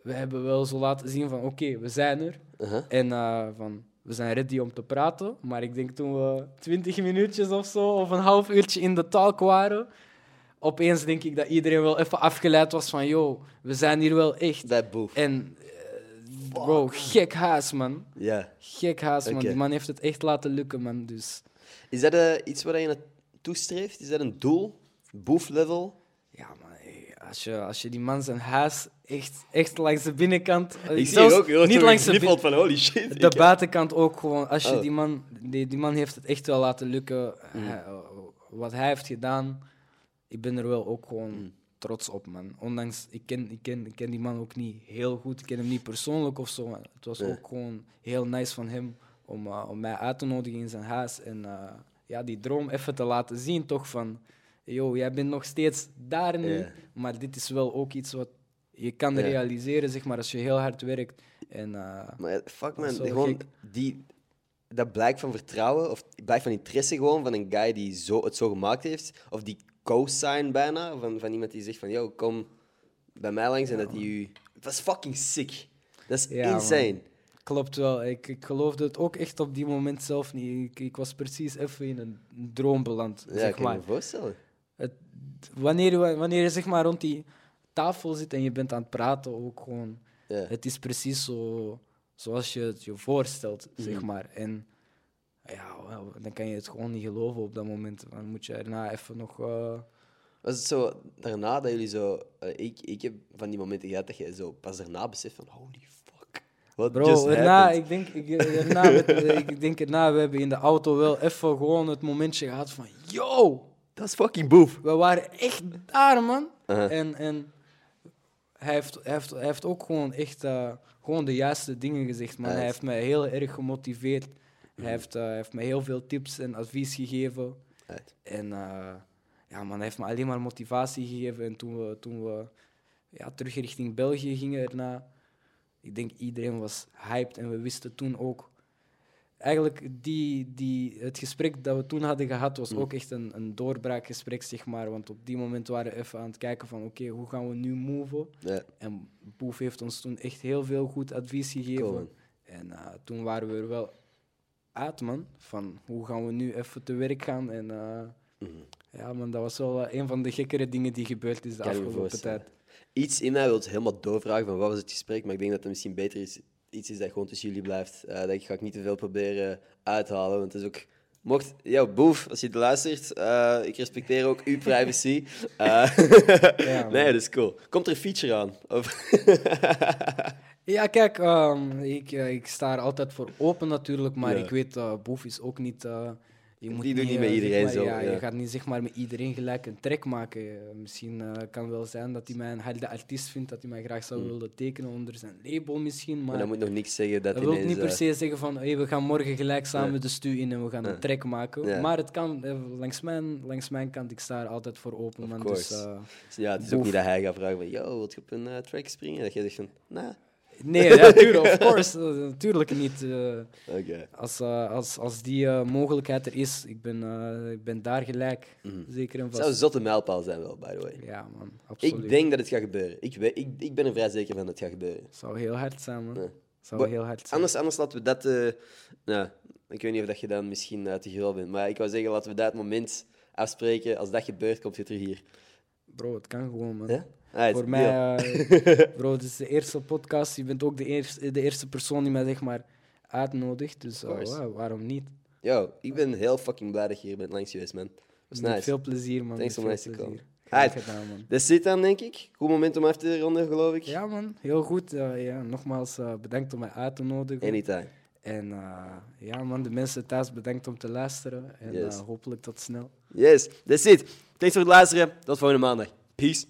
[SPEAKER 2] we hebben wel zo laten zien van oké, we zijn er.
[SPEAKER 1] Uh-huh.
[SPEAKER 2] En van, we zijn ready om te praten. Maar ik denk toen we twintig minuutjes of zo, of een half uurtje in de talk waren, opeens denk ik dat iedereen wel even afgeleid was van yo, we zijn hier wel echt.
[SPEAKER 1] Bij Boef.
[SPEAKER 2] En bro, gek haas man.
[SPEAKER 1] Ja.
[SPEAKER 2] Gek haas man. Die man heeft het echt laten lukken man. Dus
[SPEAKER 1] Is dat eh, iets waar je naartoe streeft? Is dat een doel? Boef-level?
[SPEAKER 2] ja man, hey, als, je, als je die man zijn huis echt, echt langs de binnenkant... eh,
[SPEAKER 1] Ik zie ook
[SPEAKER 2] niet langs de bin-
[SPEAKER 1] van holy shit.
[SPEAKER 2] De buitenkant ook gewoon. Als je
[SPEAKER 1] Oh.
[SPEAKER 2] die man, die, die man heeft het echt wel laten lukken.
[SPEAKER 1] Mm.
[SPEAKER 2] Hij- wat hij heeft gedaan, ik ben er wel ook gewoon
[SPEAKER 1] Mm.
[SPEAKER 2] Trots op, man. Ondanks, ik ken, ik, ken, ik ken die man ook niet heel goed. Ik ken hem niet persoonlijk of zo. maar Het was
[SPEAKER 1] Nee.
[SPEAKER 2] ook gewoon heel nice van hem om, eh, om mij uit te nodigen in zijn huis. En eh, ja, die droom even te laten zien, toch van... Yo, jij bent nog steeds daar nu,
[SPEAKER 1] Ja.
[SPEAKER 2] maar dit is wel ook iets wat je kan
[SPEAKER 1] Ja.
[SPEAKER 2] realiseren, zeg maar, als je heel hard werkt. En, eh,
[SPEAKER 1] Maar fuck man, gewoon
[SPEAKER 2] gek.
[SPEAKER 1] die, dat blijkt van vertrouwen of blijkt van interesse gewoon van een guy die zo, het zo gemaakt heeft. Of die co-sign bijna van, van iemand die zegt van yo, kom bij mij langs en dat hij u... Het was fucking sick. Dat is
[SPEAKER 2] Ja,
[SPEAKER 1] insane.
[SPEAKER 2] Klopt wel. Ik, ik geloofde het ook echt op die moment zelf niet. Ik, ik was precies even in een droom beland,
[SPEAKER 1] Ja,
[SPEAKER 2] zeg
[SPEAKER 1] kan
[SPEAKER 2] maar.
[SPEAKER 1] me voorstellen.
[SPEAKER 2] Het, wanneer, je- wanneer je zeg maar rond die tafel zit en je bent aan het praten, ook gewoon...
[SPEAKER 1] Ja.
[SPEAKER 2] Het is precies zo, zoals je het je voorstelt, zeg
[SPEAKER 1] Mhm.
[SPEAKER 2] maar. En ja, dan kan je het gewoon niet geloven op dat moment. Dan moet je erna even nog... eh,
[SPEAKER 1] Was het zo daarna dat jullie zo... eh, ik, ik heb van die momenten gehad dat je zo pas daarna beseft van holy fuck. What
[SPEAKER 2] Bro,
[SPEAKER 1] happened?
[SPEAKER 2] ik denk, ik, erna, met- ik denk erna, we hebben in de auto wel even gewoon het momentje gehad van... Yo,
[SPEAKER 1] Dat is fucking boef.
[SPEAKER 2] we waren echt daar, man.
[SPEAKER 1] Uh-huh.
[SPEAKER 2] En, en hij, heeft, hij, heeft, hij heeft ook gewoon echt eh, gewoon de juiste dingen gezegd, man. Hij heeft mij heel erg gemotiveerd. Hij, heeft, hij heeft mij heel veel tips en advies gegeven.
[SPEAKER 1] Right.
[SPEAKER 2] En eh, ja, man, hij heeft me alleen maar motivatie gegeven. En toen we, toen we ja, terug richting België gingen erna, ik denk iedereen was hyped. En we wisten toen ook eigenlijk die, die, het gesprek dat we toen hadden gehad was
[SPEAKER 1] Mm.
[SPEAKER 2] ook echt een, een doorbraakgesprek, zeg maar. Want op die moment waren we even aan het kijken van, oké, hoe gaan we nu moven? En Boef heeft ons toen echt heel veel goed advies gegeven.
[SPEAKER 1] cool.
[SPEAKER 2] En eh, toen waren we er wel uit, man. Van hoe gaan we nu even te werk gaan? En eh,
[SPEAKER 1] Mhm.
[SPEAKER 2] ja, man, dat was wel eh, een van de gekkere dingen die gebeurd is de
[SPEAKER 1] Kan
[SPEAKER 2] afgelopen tijd.
[SPEAKER 1] Iets in mij wil helemaal doorvragen van wat was het gesprek, maar ik denk dat het misschien beter is, iets is dat gewoon tussen jullie blijft. Eh dat ga ik niet te veel proberen uithalen, want het is ook... Mocht, ja, boef, als je het luistert, ik respecteer ook uw privacy.
[SPEAKER 2] Ja,
[SPEAKER 1] nee, dat is cool. Komt er een feature aan? Of...
[SPEAKER 2] Ja, kijk, ehm, ik, eh, ik sta er altijd voor open natuurlijk, maar
[SPEAKER 1] Ja.
[SPEAKER 2] ik weet, eh Boef is ook niet... eh, je moet
[SPEAKER 1] Die doet niet met
[SPEAKER 2] zeg
[SPEAKER 1] iedereen
[SPEAKER 2] maar,
[SPEAKER 1] zo,
[SPEAKER 2] Ja,
[SPEAKER 1] ja.
[SPEAKER 2] Je gaat niet zeg maar, met iedereen gelijk een track maken. Misschien kan wel zijn dat hij mij een helde artiest vindt, dat hij mij graag zou
[SPEAKER 1] Mm.
[SPEAKER 2] willen tekenen onder zijn label misschien,
[SPEAKER 1] Maar
[SPEAKER 2] maar...
[SPEAKER 1] dat moet nog niks zeggen dat
[SPEAKER 2] Dat wil niet per se zeggen van hey, we gaan morgen gelijk samen
[SPEAKER 1] Ja.
[SPEAKER 2] de stu in en we gaan een track maken. Maar het kan, langs mijn, langs mijn kant, ik sta er altijd voor open.
[SPEAKER 1] Of
[SPEAKER 2] Man, dus,
[SPEAKER 1] ja, het is ook niet dat hij gaat vragen van, yo, wil je op een track springen? Dat jij zegt van, nah,
[SPEAKER 2] nee, ja, tuurlijk, of course, eh, natuurlijk niet. eh, als, eh, als, als die mogelijkheid er is, ik ben, ik ben daar gelijk.
[SPEAKER 1] Mhm.
[SPEAKER 2] Zeker en
[SPEAKER 1] Het
[SPEAKER 2] vast.
[SPEAKER 1] zou een zotte mijlpaal zijn wel, by the way.
[SPEAKER 2] Ja, man, absoluut.
[SPEAKER 1] Ik denk dat het gaat gebeuren. Ik, weet, ik, ik ben er vrij zeker van dat het gaat gebeuren.
[SPEAKER 2] zou heel hard zijn, man.
[SPEAKER 1] Ja.
[SPEAKER 2] Zou heel hard zijn.
[SPEAKER 1] Anders, anders laten we dat... nou, ik weet niet of dat je dan misschien uit de gril bent, maar ik wou zeggen, laten we dat moment afspreken. Als dat gebeurt, komt het er hier.
[SPEAKER 2] Bro, het kan gewoon, man.
[SPEAKER 1] Ja?
[SPEAKER 2] Voor mij, eh, bro, dit is de eerste podcast. Je bent ook de eerste, de eerste persoon die mij zeg maar uitnodigt. Dus wa- waarom niet?
[SPEAKER 1] Yo, ik ben heel fucking blij dat je hier bent langs geweest, man.
[SPEAKER 2] Met
[SPEAKER 1] nice.
[SPEAKER 2] veel plezier, man.
[SPEAKER 1] Thanks om te
[SPEAKER 2] plezier.
[SPEAKER 1] komen.
[SPEAKER 2] Gedaan, man.
[SPEAKER 1] Dat zit dan, denk ik. Goed moment om af te ronden, geloof ik.
[SPEAKER 2] Ja, man. Heel goed. Eh, ja, nogmaals eh, bedankt om mij uit te nodigen.
[SPEAKER 1] Anytime.
[SPEAKER 2] En ja, man, de mensen thuis bedankt om te luisteren. En
[SPEAKER 1] Yes.
[SPEAKER 2] hopelijk tot snel.
[SPEAKER 1] Yes, that's it. Thanks voor het luisteren. Tot volgende maandag. Peace.